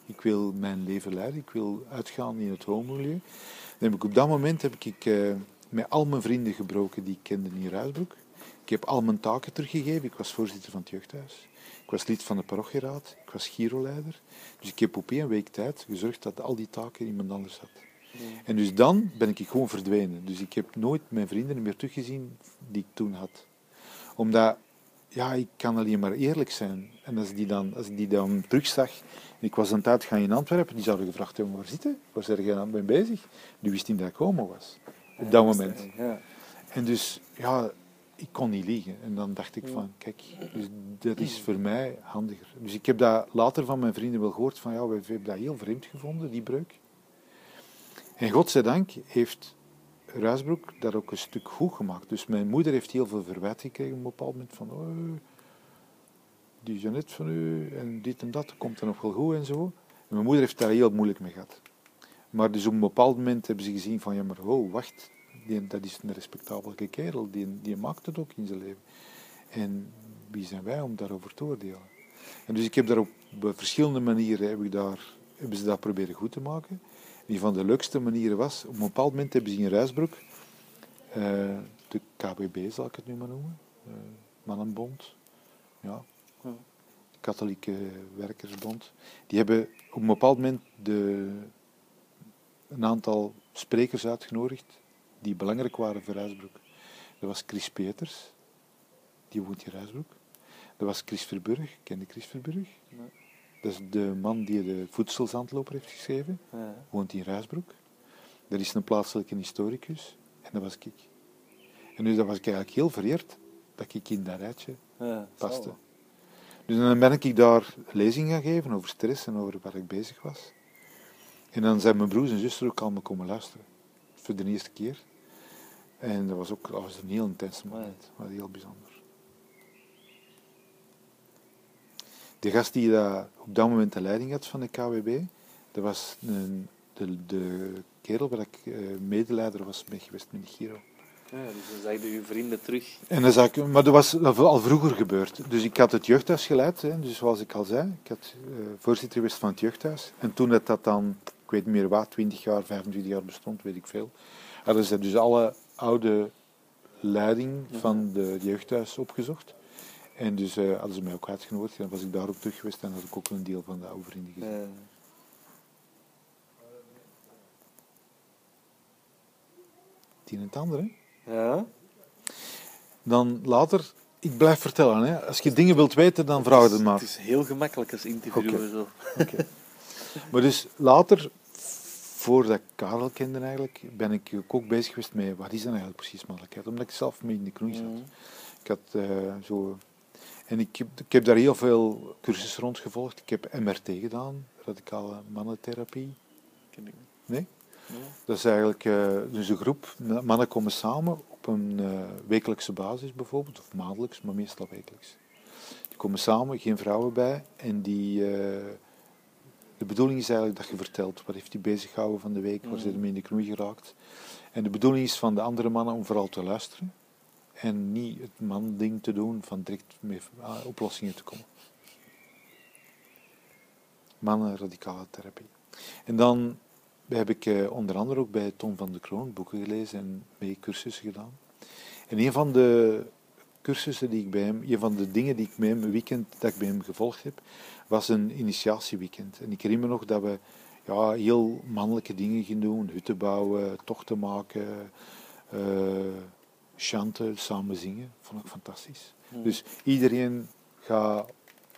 ik wil mijn leven leiden, ik wil uitgaan in het homomilieu, dan ik op dat moment heb ik eh, met al mijn vrienden gebroken die ik kende in Ruisbroek. Ik heb al mijn taken teruggegeven. Ik was voorzitter van het jeugdhuis. Ik was lid van de parochieraad. Ik was giroleider. Dus ik heb op één week tijd gezorgd dat al die taken iemand anders had. En dus dan ben ik gewoon verdwenen. Dus ik heb nooit mijn vrienden meer teruggezien die ik toen had. Omdat ja, ik kan alleen maar eerlijk zijn. En als, die dan, als ik die dan terugzag, en ik was een tijd gaan in Antwerpen, die zouden gevraagd hebben, waar zitten? Waar zijn aan mee bezig? Die wist niet dat ik homo was, op dat moment. Ja. En dus, ja, ik kon niet liegen. En dan dacht ik van, kijk, dus dat is voor mij handiger. Dus ik heb dat later van mijn vrienden wel gehoord, van ja, we hebben dat heel vreemd gevonden, die breuk. En godzijdank heeft Ruisbroek dat ook een stuk goed gemaakt. Dus mijn moeder heeft heel veel verwijt gekregen op een bepaald moment van, oh, die is net van u en dit en dat, komt er nog wel goed en zo. En mijn moeder heeft daar heel moeilijk mee gehad. Maar dus op een bepaald moment hebben ze gezien van, ja maar oh, wacht, die, dat is een respectabele kerel, die, die maakt het ook in zijn leven. En wie zijn wij om daarover te oordelen? En dus ik heb daar op verschillende manieren, heb ik daar, hebben ze dat proberen goed te maken. Een van de leukste manieren was, op een bepaald moment hebben ze in Ruisbroek, eh, de KBB zal ik het nu maar noemen, uh, Mannenbond, ja, Ja. Katholieke Werkersbond, die hebben op een bepaald moment de, een aantal sprekers uitgenodigd die belangrijk waren voor Ruisbroek. Dat was Chris Peters, die woont in Ruisbroek. Dat was Chris Verburg, kende Chris Verburg? Nee. Dat is de man die de voedselzandloper heeft geschreven Ja. woont in Ruisbroek. Er is een plaatselijke historicus en dat was ik. En dus dat was ik eigenlijk heel vereerd dat ik in dat rijtje Ja, paste. zal Dus dan ben ik daar lezingen gaan geven over stress en over waar ik bezig was. En dan zijn mijn broers en zussen ook allemaal komen luisteren. Voor de eerste keer. En dat was ook dat was een heel intens moment. Was heel bijzonder. De gast die dat op dat moment de leiding had van de KWB, dat was een, de, de kerel waar ik eh, medeleider was mee geweest met Giro. Ja, dus dan zag je je vrienden terug. En dan zag ik, maar dat was al vroeger gebeurd. Dus ik had het jeugdhuis geleid, hè, dus zoals ik al zei. Ik had eh, voorzitter geweest van het jeugdhuis. En toen dat, dat dan, ik weet niet meer wat, 20 jaar, 25 jaar bestond, weet ik veel. Hadden ze dus alle oude leiding van de jeugdhuis opgezocht. En dus eh, hadden ze mij ook uitgenodigd. En dan was ik daar ook terug geweest en had ik ook een deel van de oude vrienden gezien. Het een en het ander, hè. ja. Dan later, ik blijf vertellen. Hè. Als je dingen wilt weten, dan vraag het maar. Het is heel gemakkelijk als interviewer. Maar dus later, voordat ik Karel kende eigenlijk, ben ik ook bezig geweest met wat is dan eigenlijk precies mannelijkheid. Omdat ik zelf mee in de knoei zat. Mhm. Ik had eh, zo... En ik heb, ik heb daar heel veel cursussen rond gevolgd. Ik heb MRT gedaan, radicale mannentherapie. Ken ik niet. Nee? Ja. Dat is eigenlijk eh, dus een groep. Mannen komen samen op een eh, wekelijkse basis bijvoorbeeld, of maandelijks, maar meestal wekelijks. Die komen samen, geen vrouwen bij. En die, de bedoeling is eigenlijk dat je vertelt wat heeft die bezig gehouden van de week, waar zijn ze mee in de knoei geraakt. En de bedoeling is van de andere mannen om vooral te luisteren. En niet het man-ding te doen van direct met ah, oplossingen te komen. Mannen radicale therapie. En dan heb ik eh, onder andere ook bij Tom van de Kroon boeken gelezen en mee cursussen gedaan. En een van de cursussen die ik bij hem, een van de dingen die ik met hem, weekend dat ik bij hem gevolgd heb, was een initiatieweekend. En ik herinner me nog dat we ja, heel mannelijke dingen gingen doen, hutten bouwen, tochten maken, eh chanten, samen zingen. Vond ik fantastisch. Dus iedereen gaat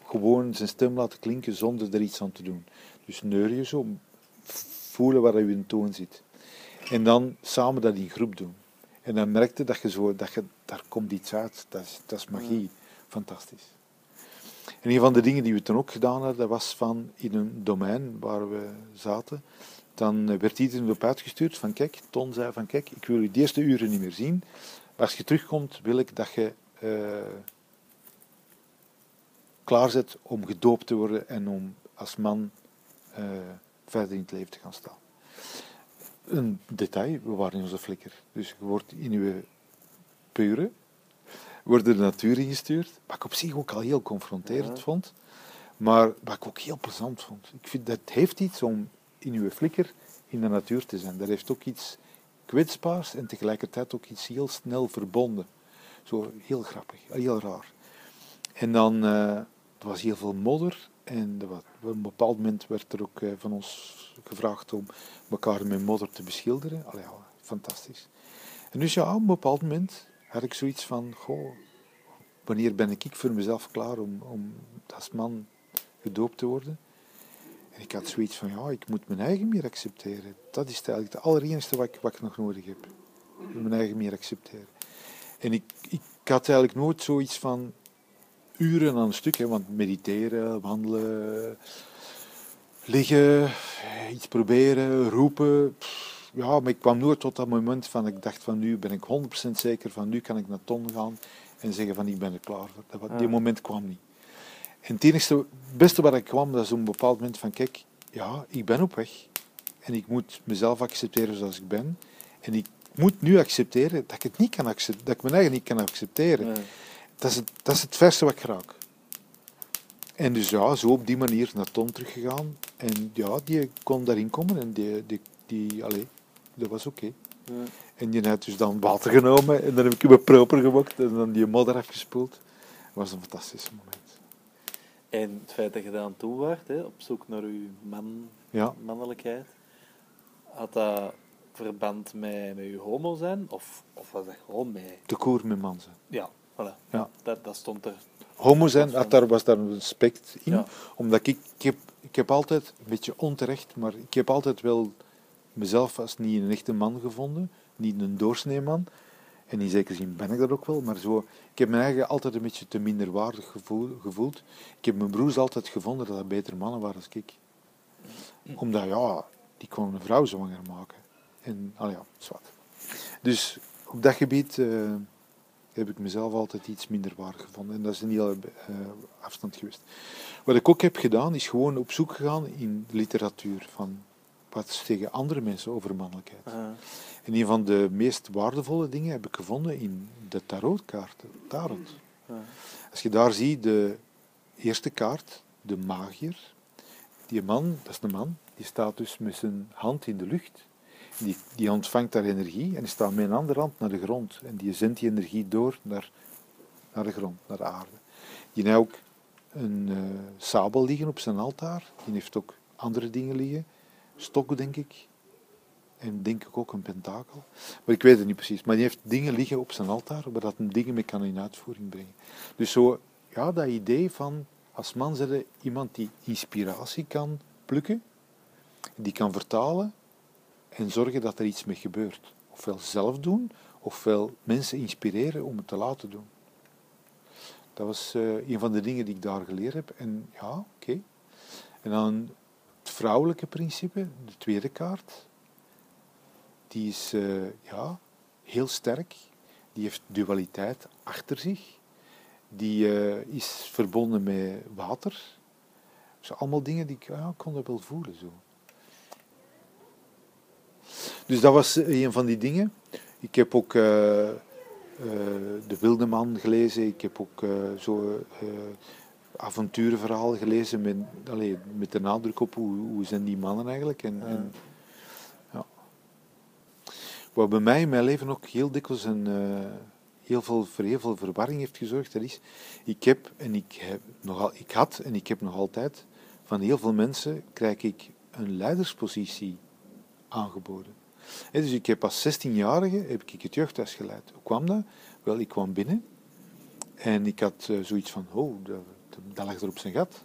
gewoon zijn stem laten klinken zonder er iets aan te doen. Dus neurien zo, voelen waar je in toon zit. En dan samen dat in groep doen. En dan merkte dat je zo, dat je, daar komt iets uit. Dat is, dat is magie. Fantastisch. En een van de dingen die we toen ook gedaan hadden, dat was van in een domein waar we zaten, dan werd iedereen op uitgestuurd van kijk, Ton zei van kijk, ik wil je de eerste uren niet meer zien, maar als je terugkomt wil ik dat je eh, klaarzet om gedoopt te worden en om als man eh, verder in het leven te gaan staan. Een detail, we waren in onze flikker. Dus je wordt in je pure, wordt de natuur ingestuurd, wat ik op zich ook al heel confronterend vond, maar wat ik ook heel plezant vond. Ik vind dat heeft iets om in uw flikker in de natuur te zijn. Dat heeft ook iets kwetsbaars en tegelijkertijd ook iets heel snel verbonden. Zo heel grappig, heel raar. En dan, eh er was heel veel modder en op een bepaald moment werd er ook eh, van ons gevraagd om elkaar met modder te beschilderen. Allee, fantastisch. En dus ja, op een bepaald moment had ik zoiets van, goh, wanneer ben ik voor mezelf klaar om, om als man gedoopt te worden? En ik had zoiets van, ja, ik moet mijn eigen meer accepteren. Dat is eigenlijk het allereerste wat ik, wat ik nog nodig heb. Mijn eigen meer accepteren. En ik, ik had eigenlijk nooit zoiets van uren aan een stuk, hè, want mediteren, wandelen, liggen, iets proberen, roepen. pff, ja, maar ik kwam nooit tot dat moment van ik dacht van nu ben ik 100% zeker van nu kan ik naar Ton gaan en zeggen van ik ben er klaar voor. Dat, Die moment kwam niet. En het enigste, het beste wat ik kwam, dat is op een bepaald moment van kijk, ja, ik ben op weg. En ik moet mezelf accepteren zoals ik ben. En ik moet nu accepteren dat ik het niet kan accepteren, dat ik mijn eigen niet kan accepteren. Dat is, het, dat is het verste wat ik raak. En dus ja, zo op die manier naar Ton teruggegaan. En ja, die kon daarin komen en die, die, die allee, dat was oké. Ja. En die had dus dan water genomen en dan heb ik hem proper gewokt en dan die modder afgespoeld. Dat was een fantastisch moment. En het feit dat je daar aan toe was, hè, op zoek naar je man, Ja. mannelijkheid, had dat verband met, met je homo zijn? Of, of was dat gewoon met... De koer met man zijn. Ja, voilà. Ja. Dat, dat stond er. Homo zijn, had daar, was daar een aspect in. Ja. Omdat ik, ik, heb, ik heb altijd, een beetje onterecht, maar ik heb altijd wel mezelf als niet een echte man gevonden. Niet een doorsneeman. En in zekere zin ben ik dat ook wel. Maar zo, ik heb mijn eigen altijd een beetje te minderwaardig gevoel, gevoeld. Ik heb mijn broers altijd gevonden dat dat betere mannen waren dan ik. Omdat, ja, die konden een vrouw zwanger maken. En, al ja, zwart. Dus op dat gebied eh, heb ik mezelf altijd iets minder waar gevonden. En dat is een hele eh, afstand geweest. Wat ik ook heb gedaan, is gewoon op zoek gegaan in literatuur. Van wat zeggen andere mensen over mannelijkheid. Ah, En een van de meest waardevolle dingen heb ik gevonden in de tarotkaarten. Tarot. ah. Als je daar ziet, de eerste kaart, de magier. Die man, dat is een man, die staat dus met zijn hand in de lucht. Die, die ontvangt daar energie en die staat met een andere hand naar de grond. En die zendt die energie door naar, naar de grond, naar de aarde. Die heeft ook een eh, sabel liggen op zijn altaar. Die heeft ook andere dingen liggen. Stokken, denk ik. En denk ik ook een pentakel. Maar ik weet het niet precies. Maar die heeft dingen liggen op zijn altaar, waar dat dingen mee kan in uitvoering brengen. Dus zo, ja, dat idee van, als man je iemand die inspiratie kan plukken, die kan vertalen en zorgen dat er iets mee gebeurt. Ofwel zelf doen, ofwel mensen inspireren om het te laten doen. Dat was eh, een van de dingen die ik daar geleerd heb. En ja, oké. En dan het vrouwelijke principe, de tweede kaart. Die is eh, ja, heel sterk. Die heeft dualiteit achter zich. Die eh, is verbonden met water. Dus allemaal dingen die ik ja, kon dat wel voelen. Zo. Dus dat was eh, een van die dingen. Ik heb ook eh, eh, De Wilde Man gelezen. Ik heb ook eh, zo avonturenverhalen gelezen met, allee, met de nadruk op hoe, hoe zijn die mannen eigenlijk. En, en, ja. Wat bij mij in mijn leven ook heel dikwijls een, heel veel, voor heel veel verwarring heeft gezorgd, dat is, ik heb en ik, heb nogal, ik had en ik heb nog altijd, van heel veel mensen krijg ik een leiderspositie aangeboden. Dus ik heb als 16-jarige heb ik het jeugdhuis geleid. Hoe kwam dat? Wel, ik kwam binnen en ik had eh, zoiets van, oh, dat, dat lag er op zijn gat.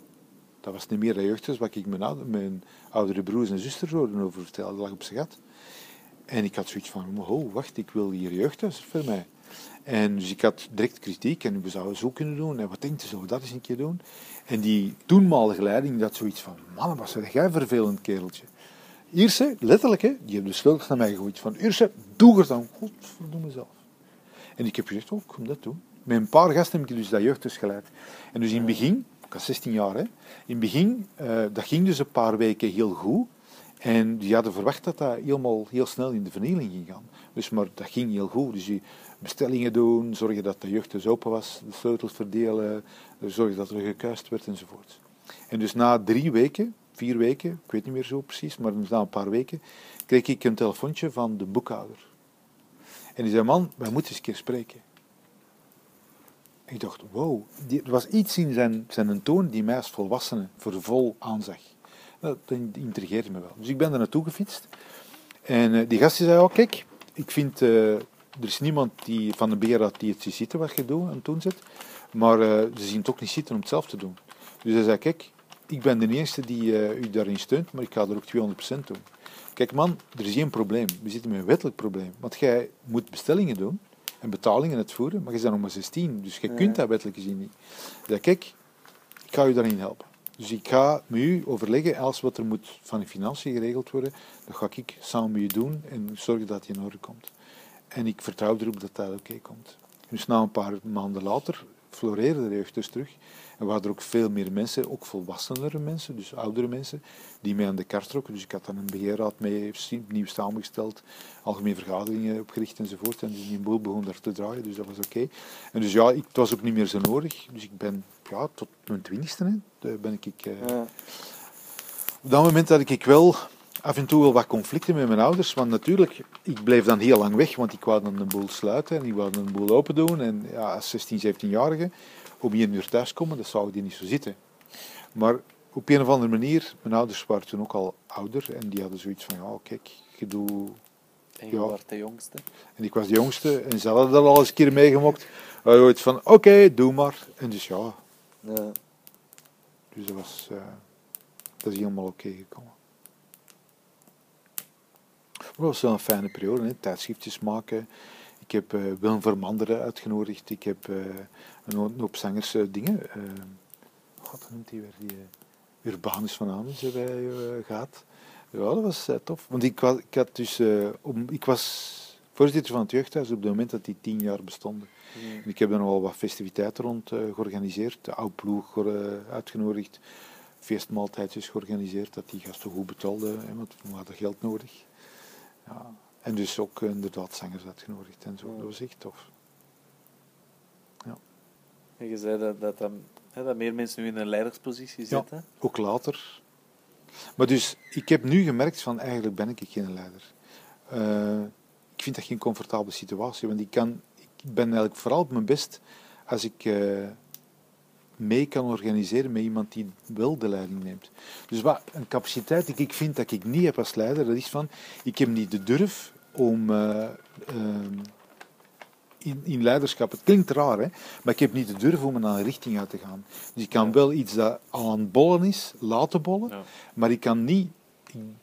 Dat was niet meer dat jeugdhuis wat ik mijn, mijn oudere broers en zusters hoorde over vertellen. Dat lag op zijn gat. En ik had zoiets van, oh, wacht, ik wil hier jeugdhuis voor mij. En dus ik had direct kritiek en we zouden zo kunnen doen. En wat denkt u, zo dat eens een keer doen? En die toenmalige leiding had zoiets van, man, zeg jij vervelend kereltje. Ierse, letterlijk, hè, die hebben de sleutels naar mij gegooid. Van, Ierse, doe er dan, godverdomme zelf. En ik heb gezegd, oh, kom dat doen. Met een paar gasten heb ik dus dat jeugdhuis geleid. En dus in het begin, ik was 16 jaar, hè, in het begin, eh, dat ging dus een paar weken heel goed. En die hadden verwacht dat dat helemaal heel snel in de vernieling ging gaan. Dus, maar dat ging heel goed. Dus die bestellingen doen, zorgen dat de jeugdhuis open was, de sleutels verdelen, zorgen dat er gekuist werd enzovoort. En dus na drie weken, vier weken, ik weet niet meer zo precies, maar na een paar weken, kreeg ik een telefoontje van de boekhouder. En die zei, man, wij moeten eens een keer spreken. En ik dacht, wow, er was iets in zijn, zijn toon die mij als volwassene voor vol aanzag. Dat, intrigeerde me wel. Dus ik ben er naartoe gefietst. En eh, die gast zei, oh kijk, ik vind, eh, er is niemand die, van de beheerraad die het ziet zitten wat je doet en toen zit. Maar eh, ze zien het ook niet zitten om het zelf te doen. Dus hij zei, kijk, ik ben de eerste die eh, u daarin steunt, maar ik ga er ook 200% doen. Kijk man, er is geen probleem. We zitten met een wettelijk probleem. Want jij moet bestellingen doen en betalingen uitvoeren, maar je bent nog maar 16, dus je Ja. kunt dat wettelijk gezien niet. Ik zei, kijk, ik ga u daarin helpen. Dus ik ga met u overleggen, alles wat er moet van de financiën geregeld worden, dat ga ik samen met u doen en zorgen dat het in orde komt. En ik vertrouw erop dat dat oké komt. Dus na een paar maanden later floreerde de jeugd dus terug. En waren er ook veel meer mensen, ook volwassenere mensen, dus oudere mensen, die mee aan de kar trokken. Dus ik had dan een beheerraad mee nieuw samengesteld, algemene vergaderingen opgericht enzovoort. En dus die boel begon daar te draaien, dus dat was oké. En dus ja, ik, het was ook niet meer zo nodig. Dus ik ben ja, tot mijn twintigste hè, ben ik... eh, Ja. op dat moment had ik wel af en toe wel wat conflicten met mijn ouders. Want natuurlijk, ik bleef dan heel lang weg, want ik wou dan een boel sluiten en ik wou dan een boel open doen. En ja, als 16, 17-jarige, om hier uur thuis te komen, dat zou die niet zo zitten. Maar op een of andere manier, mijn ouders waren toen ook al ouder en die hadden zoiets van, ja, kijk, je doet... En je Ja. was de jongste. En ik was de jongste en ze hadden dat al eens een keer. Hadden zoiets van, oké, doe maar. En dus ja, Ja. dus dat was... eh, dat is helemaal oké gekomen. Maar dat was wel een fijne periode, hè? tijdschriftjes maken. Ik heb eh Willem Vermanderen uitgenodigd. Ik heb eh, een hoop- zangers eh, dingen. eh God, hoe noemt hij weer? Die, eh, Urbanus van Amens eh, gaat. Ja, dat was tof. Want ik was, ik had dus, om, ik was voorzitter van het jeugdhuis op het moment dat die tien jaar bestonden. Mm. En ik heb er nog wel wat festiviteiten rond georganiseerd. De oude ploeg uitgenodigd. Feestmaaltijdjes georganiseerd, dat die gasten goed betaalden, hè, want we hadden geld nodig. Ja. En dus ook inderdaad zangers uitgenodigd en zo. Dat was echt tof. Je zei dat, dat, dat, meer mensen nu in een leiderspositie Ja. zitten. Ook later. Maar dus, ik heb nu gemerkt van eigenlijk ben ik geen leider. Eh, ik vind dat geen comfortabele situatie, want ik, kan, ik ben eigenlijk vooral op mijn best als ik eh, mee kan organiseren met iemand die wel de leiding neemt. Dus wat een capaciteit die ik vind dat ik niet heb als leider, dat is van, ik heb niet de durf om eh, ehm, in, in leiderschap, het klinkt raar, hè, maar ik heb niet de durf om naar een richting uit te gaan. Dus ik kan Ja. wel iets dat al aan het bollen is, laten bollen, Ja. maar ik kan niet,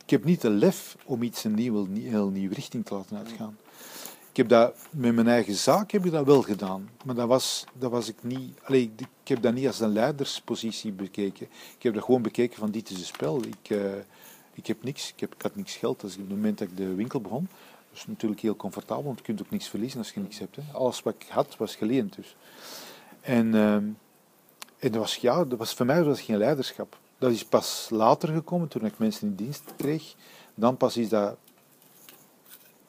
ik heb niet de lef om iets een nieuwe, heel nieuwe richting te laten uitgaan. Ik heb dat met mijn eigen zaak heb ik dat wel gedaan, maar dat was, dat was ik niet. Allee, ik, heb dat niet als een leiderspositie bekeken. Ik heb dat gewoon bekeken van dit is een spel. Ik, eh, ik heb niks, ik, heb, ik had niks geld. Dus op het moment dat ik de winkel begon, dat is natuurlijk heel comfortabel, want je kunt ook niks verliezen als je niks hebt. Hè. Alles wat ik had was geleend dus. En, ehm, en dat was, ja, dat was, voor mij was dat geen leiderschap. Dat is pas later gekomen, toen ik mensen in dienst kreeg. Dan pas is dat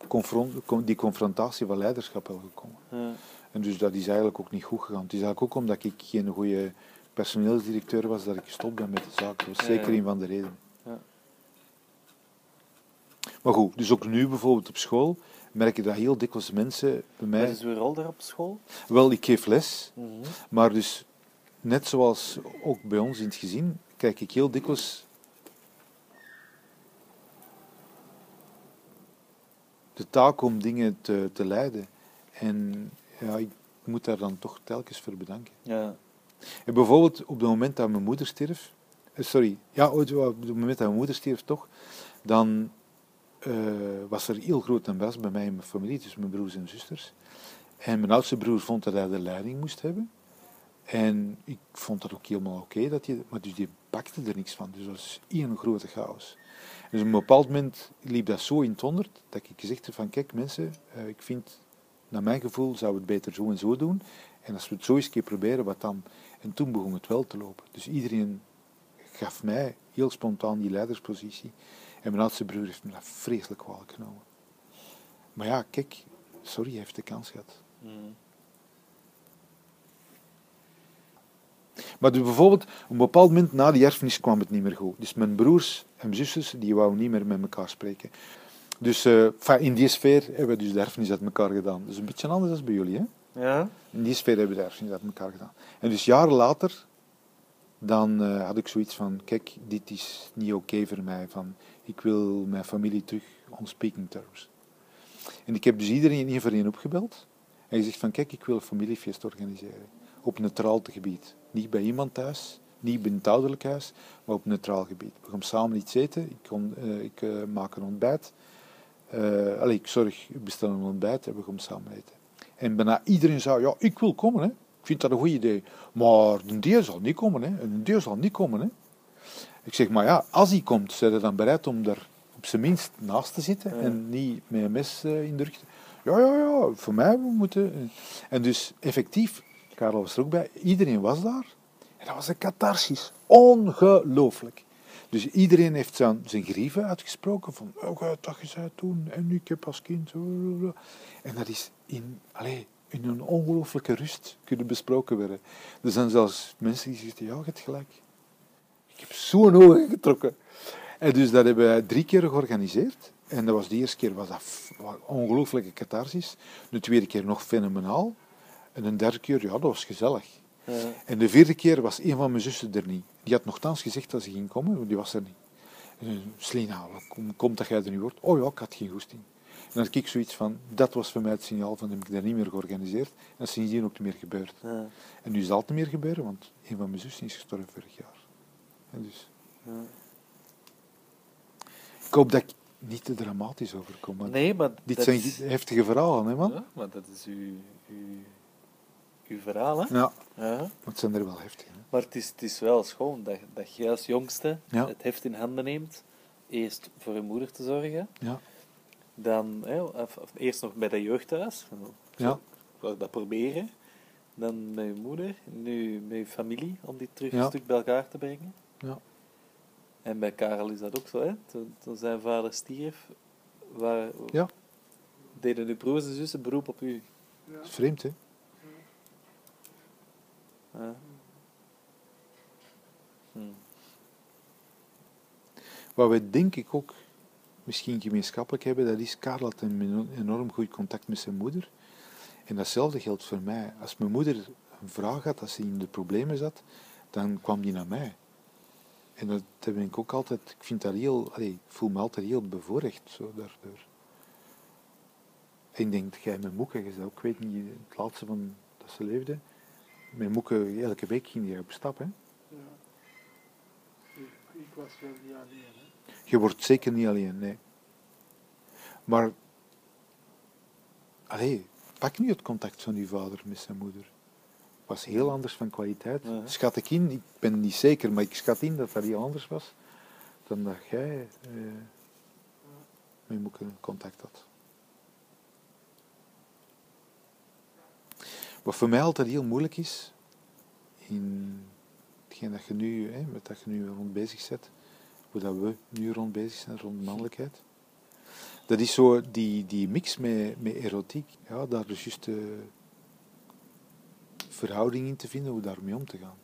confront, die confrontatie van leiderschap wel gekomen. Ja. En dus dat is eigenlijk ook niet goed gegaan. Het is eigenlijk ook omdat ik geen goede personeelsdirecteur was dat ik gestopt ben met de zaak. Dat was zeker een van de redenen. Maar goed, dus ook nu bijvoorbeeld op school merk je dat heel dikwijls mensen bij Wat mij... is uw rol daar op school? Wel, ik geef les, Mhm. maar dus net zoals ook bij ons in het gezin, kijk ik heel dikwijls de taak om dingen te, te leiden. En ja, ik moet daar dan toch telkens voor bedanken. Ja. En bijvoorbeeld op het moment dat mijn moeder stierf, eh, sorry, ja, op het moment dat mijn moeder stierf toch, dan eh, was er heel groot een was bij mij in mijn familie, tussen mijn broers en zusters. En mijn oudste broer vond dat hij de leiding moest hebben. En ik vond dat ook helemaal oké, dat hij, maar dus die pakte er niks van. Dus dat was één grote chaos. Dus op een bepaald moment liep dat zo in het honderd, dat ik gezegd heb van, kijk mensen, eh, ik vind, naar mijn gevoel, zou het beter zo en zo doen. En als we het zo eens een keer proberen, wat dan? En toen begon het wel te lopen. Dus iedereen gaf mij heel spontaan die leiderspositie. En mijn oudste broer heeft me dat vreselijk kwalijk genomen. Maar ja, kijk, sorry, hij heeft de kans gehad. Mhm. Maar dus bijvoorbeeld, op een bepaald moment na die erfenis kwam het niet meer goed. Dus mijn broers en zusters, die wouden niet meer met elkaar spreken. Dus eh, in die sfeer hebben we dus de erfenis uit elkaar gedaan. Dus een beetje anders dan bij jullie, hè? Ja? In die sfeer hebben we de erfenis uit elkaar gedaan. En dus jaren later, dan eh, had ik zoiets van, kijk, dit is niet oké voor mij. Van, ik wil mijn familie terug on speaking terms. En ik heb dus iedereen één voor één opgebeld. En gezegd van, kijk, ik wil een familiefeest organiseren. op neutraal gebied. Niet bij iemand thuis, niet bij het ouderlijk huis, maar op neutraal gebied. We gaan samen iets eten, ik, kon, eh, ik eh, maak een ontbijt. Allee, ik zorg, ik bestel een ontbijt en we gaan samen eten. En bijna iedereen zei, ja, ik wil komen, hè. ik vind dat een goed idee. Maar een deel zal niet komen, hè. een deel zal niet komen. Hè. Ik zeg, maar ja, als hij komt, zijn je dan bereid om daar op zijn minst naast te zitten Ja. en niet met een mes eh, in de rug te... Ja, ja, ja, voor mij we moeten... En dus effectief, Karel was er ook bij, iedereen was daar. En dat was een catharsis. Ongelooflijk. Dus iedereen heeft zijn, zijn grieven uitgesproken van, oh, dat je zei toen, en ik heb als kind... En dat is in, allez, in een ongelooflijke rust kunnen besproken worden. Er zijn zelfs mensen die zeggen, ja, je hebt gelijk. Ik heb zo'n ogen getrokken. En dus dat hebben wij drie keer georganiseerd. En dat was de eerste keer was dat ongelooflijke catharsis. De tweede keer nog fenomenaal. En de derde keer, ja, dat was gezellig. Ja. En de vierde keer was een van mijn zussen er niet. Die had nogthans gezegd dat ze ging komen, maar die was er niet. En kom, komt dat jij er nu wordt? Oh ja, ik had geen goesting. En dan had ik zoiets van, dat was voor mij het signaal van, heb ik dat niet meer georganiseerd. En dat is sindsdien ook niet meer gebeurd. Ja. En nu zal het niet meer gebeuren, want een van mijn zussen is gestorven vorig jaar. Dus, Ja. ik hoop dat ik niet te dramatisch overkom. Nee, maar dit zijn is- heftige verhalen, hè man? Ja, maar dat is uw, uw, uw verhaal, hè? Ja, Ja. maar het zijn er wel heftig. Hè? Maar het is, het is wel schoon dat, dat jij als jongste Ja. het heft in handen neemt. Eerst voor je moeder te zorgen. Ja, Dan hè, of, of eerst nog bij dat jeugdhuis. Ja. Ik wou dat proberen. Dan met je moeder. Nu met je familie. Om die terug een stuk bij elkaar te brengen. Ja. En bij Karel is dat ook zo. Hè? Toen, toen zijn vader stierf. Waar, Ja. Deden uw broers en zussen beroep op u. Dat is vreemd, hè? Ja. Hm. Wat wij denk ik ook misschien gemeenschappelijk hebben, dat is Karel had een enorm goed contact met zijn moeder. En datzelfde geldt voor mij. Als mijn moeder een vraag had, als ze in de problemen zat, dan kwam die naar mij. En dat, ben ik ook altijd, ik vind dat heel, allee, ik voel me altijd heel bevoorrecht zo daardoor. En ik denk dat jij met Moeke, je ook, ik weet niet, het laatste van dat ze leefde, met Moeke elke week ging je op stap, hè. Ja. Ik, ik was wel niet alleen. Hè. Je wordt zeker niet alleen, nee. Maar, allee, pak nu het contact van uw vader met zijn moeder. Was heel anders van kwaliteit. Ja. Schat ik in, ik ben niet zeker, maar ik schat in dat dat heel anders was dan dat jij eh, met Moeke contact had. Wat voor mij altijd heel moeilijk is, in hetgeen dat je nu, hè, met dat je nu rond bezig bent, hoe dat we nu rond bezig zijn, rond mannelijkheid. Dat is zo die, die mix met, met erotiek. Ja, daar dus juist de verhouding in te vinden, hoe daarmee om te gaan.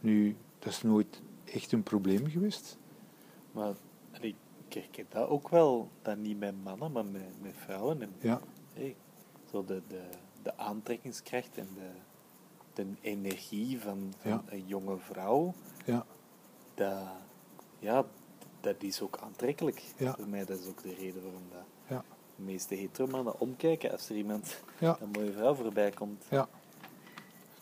Nu, dat is nooit echt een probleem geweest. Maar ik herken dat ook wel. Dat niet met mannen, maar met, met vrouwen. En, Ja, hey, zo de, de, de aantrekkingskracht en de, de energie van, van Ja. een jonge vrouw. ja, Dat, ja, dat is ook aantrekkelijk. Ja. Voor mij dat is ook de reden waarom dat ja, de meeste heteromannen omkijken als er iemand, een mooie vrouw voorbij komt. ja.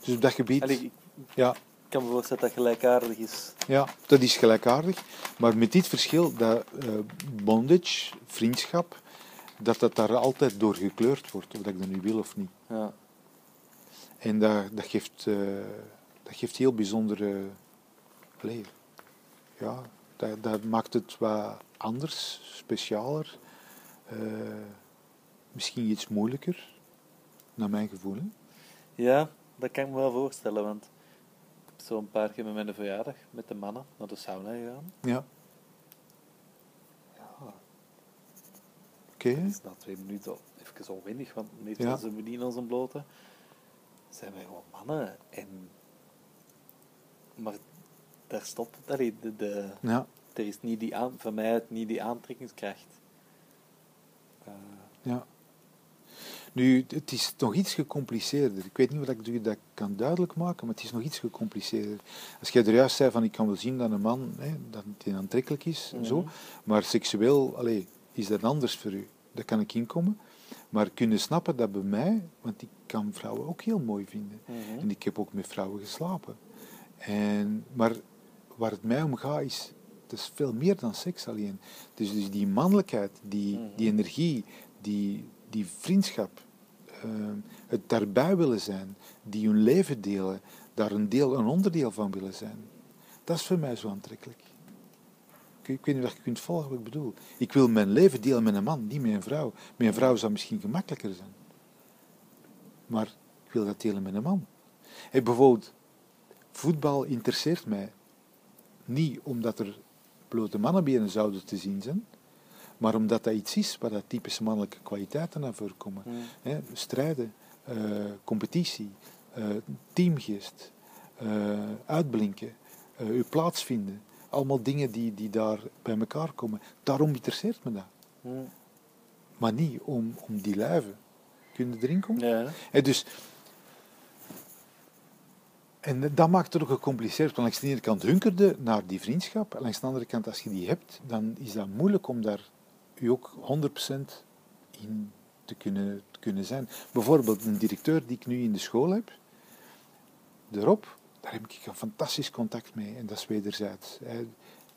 Dus op dat gebied, Allee, ik ja, kan me voorstellen dat dat gelijkaardig is. ja, dat is gelijkaardig. Maar met dit verschil dat eh, bondage, vriendschap, dat dat daar altijd door gekleurd wordt, of dat ik dat nu wil of niet. Ja. En dat, dat, geeft, eh, dat geeft heel bijzondere... Allee, ja, dat, dat maakt het wat anders, specialer. eh, misschien iets moeilijker, naar mijn gevoel. hè. ja, dat kan ik me wel voorstellen. Want ik heb zo een paar keer met mijn verjaardag met de mannen naar de sauna gegaan. Ja, Ja, oké. na twee minuten even onwennig, want meestal Ja. zijn we niet in onze blote. Zijn wij gewoon mannen. En... Maar daar stopt het. Allee, de, de, Ja, er is niet die aan, van mij uit niet die aantrekkingskracht. Eh, ja. Nu, het is nog iets gecompliceerder. Ik weet niet of ik dat kan duidelijk maken, maar het is nog iets gecompliceerder. Als jij er juist zei van ik kan wel zien dat een man hè, dat die aantrekkelijk is en zo, Mhm. maar seksueel allee, is dat anders voor u. Dat kan ik inkomen. Maar kunnen snappen dat bij mij, want ik kan vrouwen ook heel mooi vinden. Mhm. En ik heb ook met vrouwen geslapen. En, maar waar het mij om gaat is, het is veel meer dan seks alleen. Dus, dus die mannelijkheid, die, Mhm. die energie, die, die vriendschap, eh, het daarbij willen zijn, die hun leven delen, daar een, deel, een onderdeel van willen zijn. Dat is voor mij zo aantrekkelijk. Ik, weet niet of je kunt volgen wat ik bedoel. Ik wil mijn leven delen met een man, niet met een vrouw. Met een vrouw zou misschien gemakkelijker zijn. Maar ik wil dat delen met een man. Bijvoorbeeld, voetbal interesseert mij niet omdat er blote mannenbenen zouden te zien zijn, maar omdat dat iets is waar dat typische mannelijke kwaliteiten naar voren komen. Mhm. Hè, strijden, eh, competitie, eh, teamgeest, eh, uitblinken, uw plaats vinden. Allemaal dingen die, die daar bij elkaar komen. Daarom interesseert me dat. Mhm. Maar niet om, om die luiven. Kun je erin komen? Ja. Hè, dus, en dat maakt het ook gecompliceerd. Want langs de ene kant hunkerde naar die vriendschap. En langs de andere kant, als je die hebt, dan is dat moeilijk om daar je ook 100% in te kunnen, te kunnen zijn. Bijvoorbeeld een directeur die ik nu in de school heb, de Rob, daar heb ik een fantastisch contact mee. En dat is wederzijds.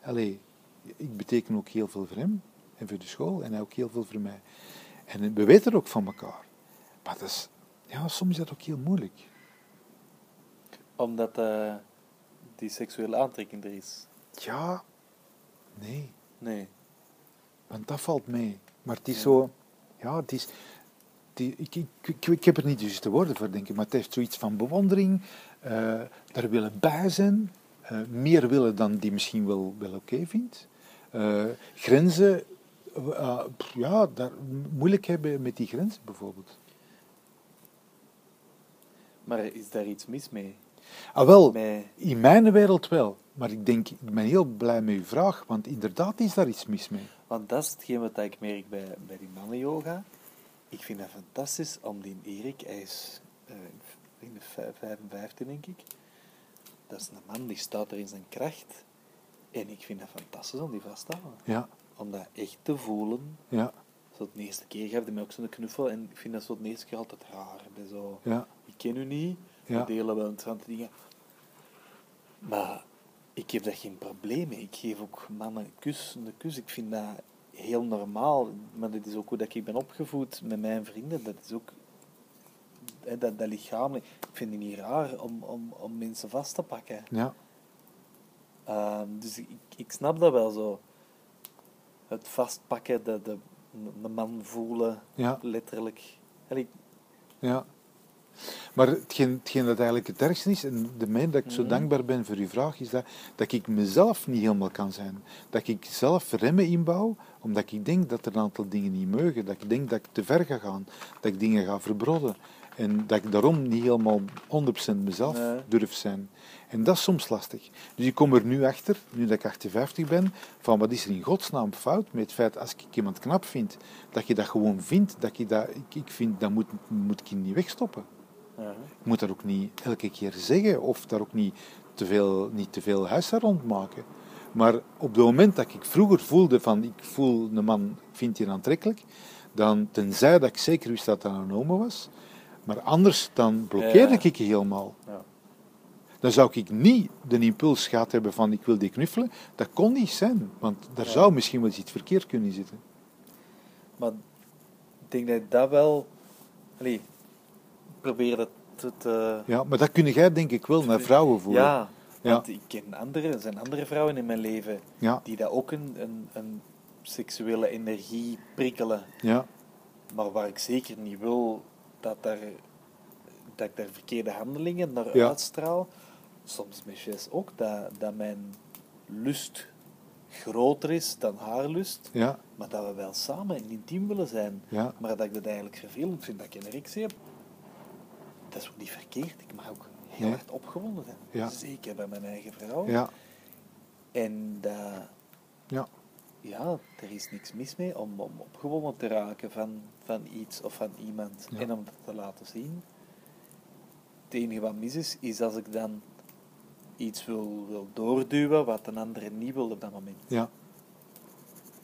Allee, ik beteken ook heel veel voor hem en voor de school en hij ook heel veel voor mij. En we weten ook van elkaar. Maar dat is, ja, soms is dat ook heel moeilijk. Omdat eh, die seksuele aantrekking er is. Ja, nee, Nee. Want dat valt mee. Maar het is zo, ja, het is, die, ik, ik, ik, ik heb er niet de juiste woorden voor, denk ik, maar het heeft zoiets van bewondering, eh daar willen bij zijn, eh, meer willen dan die misschien wel, wel oké vindt. Eh, grenzen, ja, daar, moeilijk hebben met die grenzen bijvoorbeeld. Maar is daar iets mis mee? Ah, wel, Met, in mijn wereld wel. Maar ik denk, ik ben heel blij met uw vraag, want inderdaad is daar iets mis mee. Want dat is hetgeen wat ik merk bij, bij die mannenyoga. Ik vind dat fantastisch om die Erik, hij is eh, in de vijf- 55 denk ik. Dat is een man die staat er in zijn kracht. En ik vind dat fantastisch om die vast te houden. Ja, Om dat echt te voelen. ja, Zo de eerste keer gaf hij mij ook zo'n knuffel. En ik vind dat zo de eerste keer altijd raar. Bij zo, ja, ik ken u niet, Ja. we delen wel interessante dingen. Maar ik heb daar geen probleem mee. Ik geef ook mannen een kus, een kus. Ik vind dat heel normaal. Maar dat is ook hoe dat ik ben opgevoed met mijn vrienden. Dat is ook hè, dat, dat lichamelijk. Ik vind het niet raar om, om, om mensen vast te pakken. ja, Ehm, dus ik, ik snap dat wel zo. Het vastpakken, de, de, de man voelen, ja, letterlijk. Ja. Maar hetgeen, hetgeen dat eigenlijk het ergste is, en de mij dat ik zo Mhm. dankbaar ben voor uw vraag, is dat, dat ik mezelf niet helemaal kan zijn. Dat ik zelf remmen inbouw, omdat ik denk dat er een aantal dingen niet mogen. Dat ik denk dat ik te ver ga gaan, dat ik dingen ga verbrodden. En dat ik daarom niet helemaal 100% mezelf Nee. durf zijn. En dat is soms lastig. Dus ik kom er nu achter, nu dat ik 58 ben, van wat is er in godsnaam fout met het feit, als ik iemand knap vind, dat je dat gewoon vindt, dat je dat, ik, ik vind, dat moet, moet ik niet wegstoppen. Ja. Ik moet dat ook niet elke keer zeggen of daar ook niet te veel, niet te veel huis rond maken. Maar op het moment dat ik vroeger voelde van ik voel een man, ik vind die aantrekkelijk, dan tenzij dat ik zeker wist dat dat een homo was, maar anders dan blokkeerde Ja. ik je helemaal. Ja. Dan zou ik niet de impuls gehad hebben van ik wil die knuffelen. Dat kon niet zijn, want daar Ja. zou misschien wel eens iets verkeerd kunnen zitten. Maar ik denk dat dat wel. Allee, probeer dat te. Ja, maar dat kun jij denk ik wel naar vrouwen voelen. ja, Ja. want ik ken andere, er zijn andere vrouwen in mijn leven ja, die dat ook een, een, een seksuele energie prikkelen. ja, Maar waar ik zeker niet wil dat, daar, dat ik daar verkeerde handelingen naar Ja. uitstraal. Soms met Jess ook, dat, dat mijn lust groter is dan haar lust. ja, Maar dat we wel samen en intiem willen zijn. ja, Maar dat ik dat eigenlijk vervelend vind dat ik een erectie heb. Dat is ook niet verkeerd. Ik mag ook heel Nee. hard opgewonden zijn. Ja. Zeker bij mijn eigen vrouw. ja, En dat, ja, ja, er is niks mis mee om, om opgewonden te raken van, van iets of van iemand. Ja. En om dat te laten zien. Het enige wat mis is, is als ik dan iets wil, wil doorduwen wat een andere niet wil op dat moment. ja.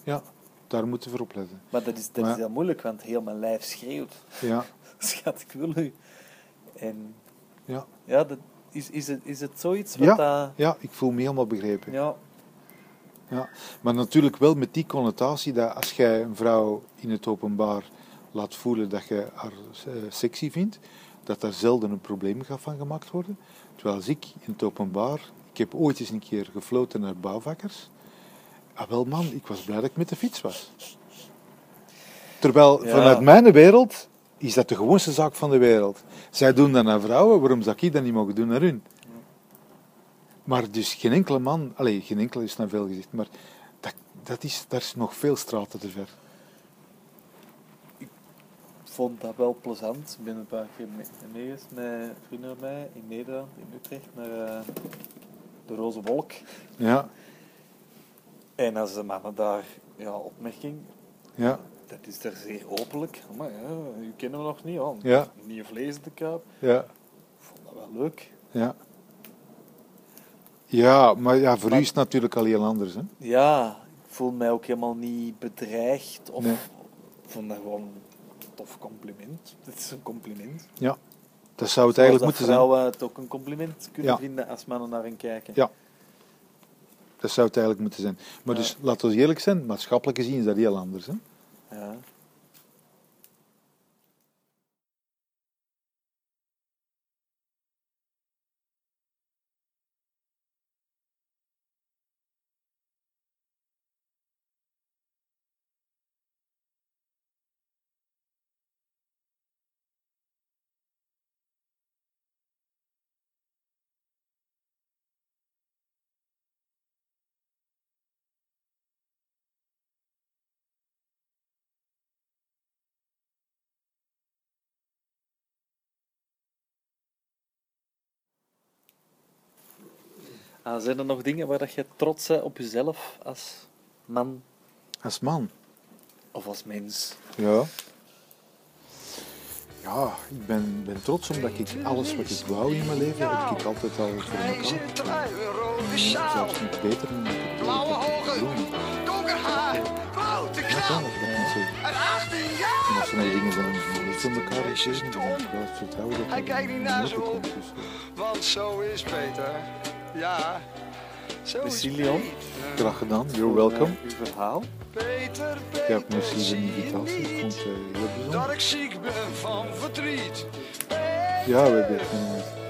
Ja, daar moeten we voor opletten. Maar dat is, dat Maar- is heel moeilijk, want heel mijn lijf schreeuwt. Ja, Schat, ik wil u. En ja. ja, dat, is, is, het, is het zoiets wat Ja. dat... ja, ik voel me helemaal begrepen. Ja, Ja, maar natuurlijk wel met die connotatie dat als jij een vrouw in het openbaar laat voelen dat je haar eh, sexy vindt, dat daar zelden een probleem gaat van gemaakt worden. Terwijl als ik in het openbaar, ik heb ooit eens een keer gefloten naar bouwvakkers. Ah wel man, ik was blij dat ik met de fiets was. Terwijl Ja. vanuit mijn wereld is dat de gewoonste zaak van de wereld. Zij doen dat naar vrouwen, waarom zou ik dat niet mogen doen naar hun? Maar dus geen enkele man, allez, geen enkele is naar veel gezegd, maar dat, dat is, daar is nog veel straten te ver. ik vond dat wel plezant. Ik ben een paar keer mee, mee geweest met vrienden van mij in Nederland, in Utrecht, naar eh, de Roze Wolk. Ja, En als de mannen daar ja, opmerking, ja, dat is daar zeer openlijk. Maar ja, u kennen we nog niet, hoor. Ja. Niet vlees de kuip. ja, Ik vond dat wel leuk. ja. Ja, maar ja, voor Maar- u is het natuurlijk al heel anders. Hè? Ja, ik voel mij ook helemaal niet bedreigd. Of Nee. ik vond dat gewoon een tof compliment. Het is een compliment. Ja, dat zou het Zoals eigenlijk moeten zijn. vrouwen het ook een compliment kunnen Ja. vinden als mannen naar hen kijken. Ja. Dat zou het eigenlijk moeten zijn. Maar Ja. dus, laten we eerlijk zijn, maatschappelijk gezien is dat heel anders. Hè? Ja. Ah, zijn er nog dingen waar dat je trots bent op jezelf als man Als man. of als mens? Ja. Ja, ik ben, ben trots omdat ik alles wat ik wou in mijn leven heb ik altijd al voor elkaar. zelfs nog beter dan ik het blauwe ogen, donker haar, grote knal. niet. En 18 En als er dingen zijn die niet voor elkaar dan vertrouwen dat Hij kijkt niet niet naar zo op. Want zo is Peter. Ja, zo graag gedaan, you're welcome. Uw verhaal? Peter, Peter, voor de zie je invitatie. Ik vond niet het eh, heel dat bijzonder. ik ziek ben van verdriet. Ja, we hebben het.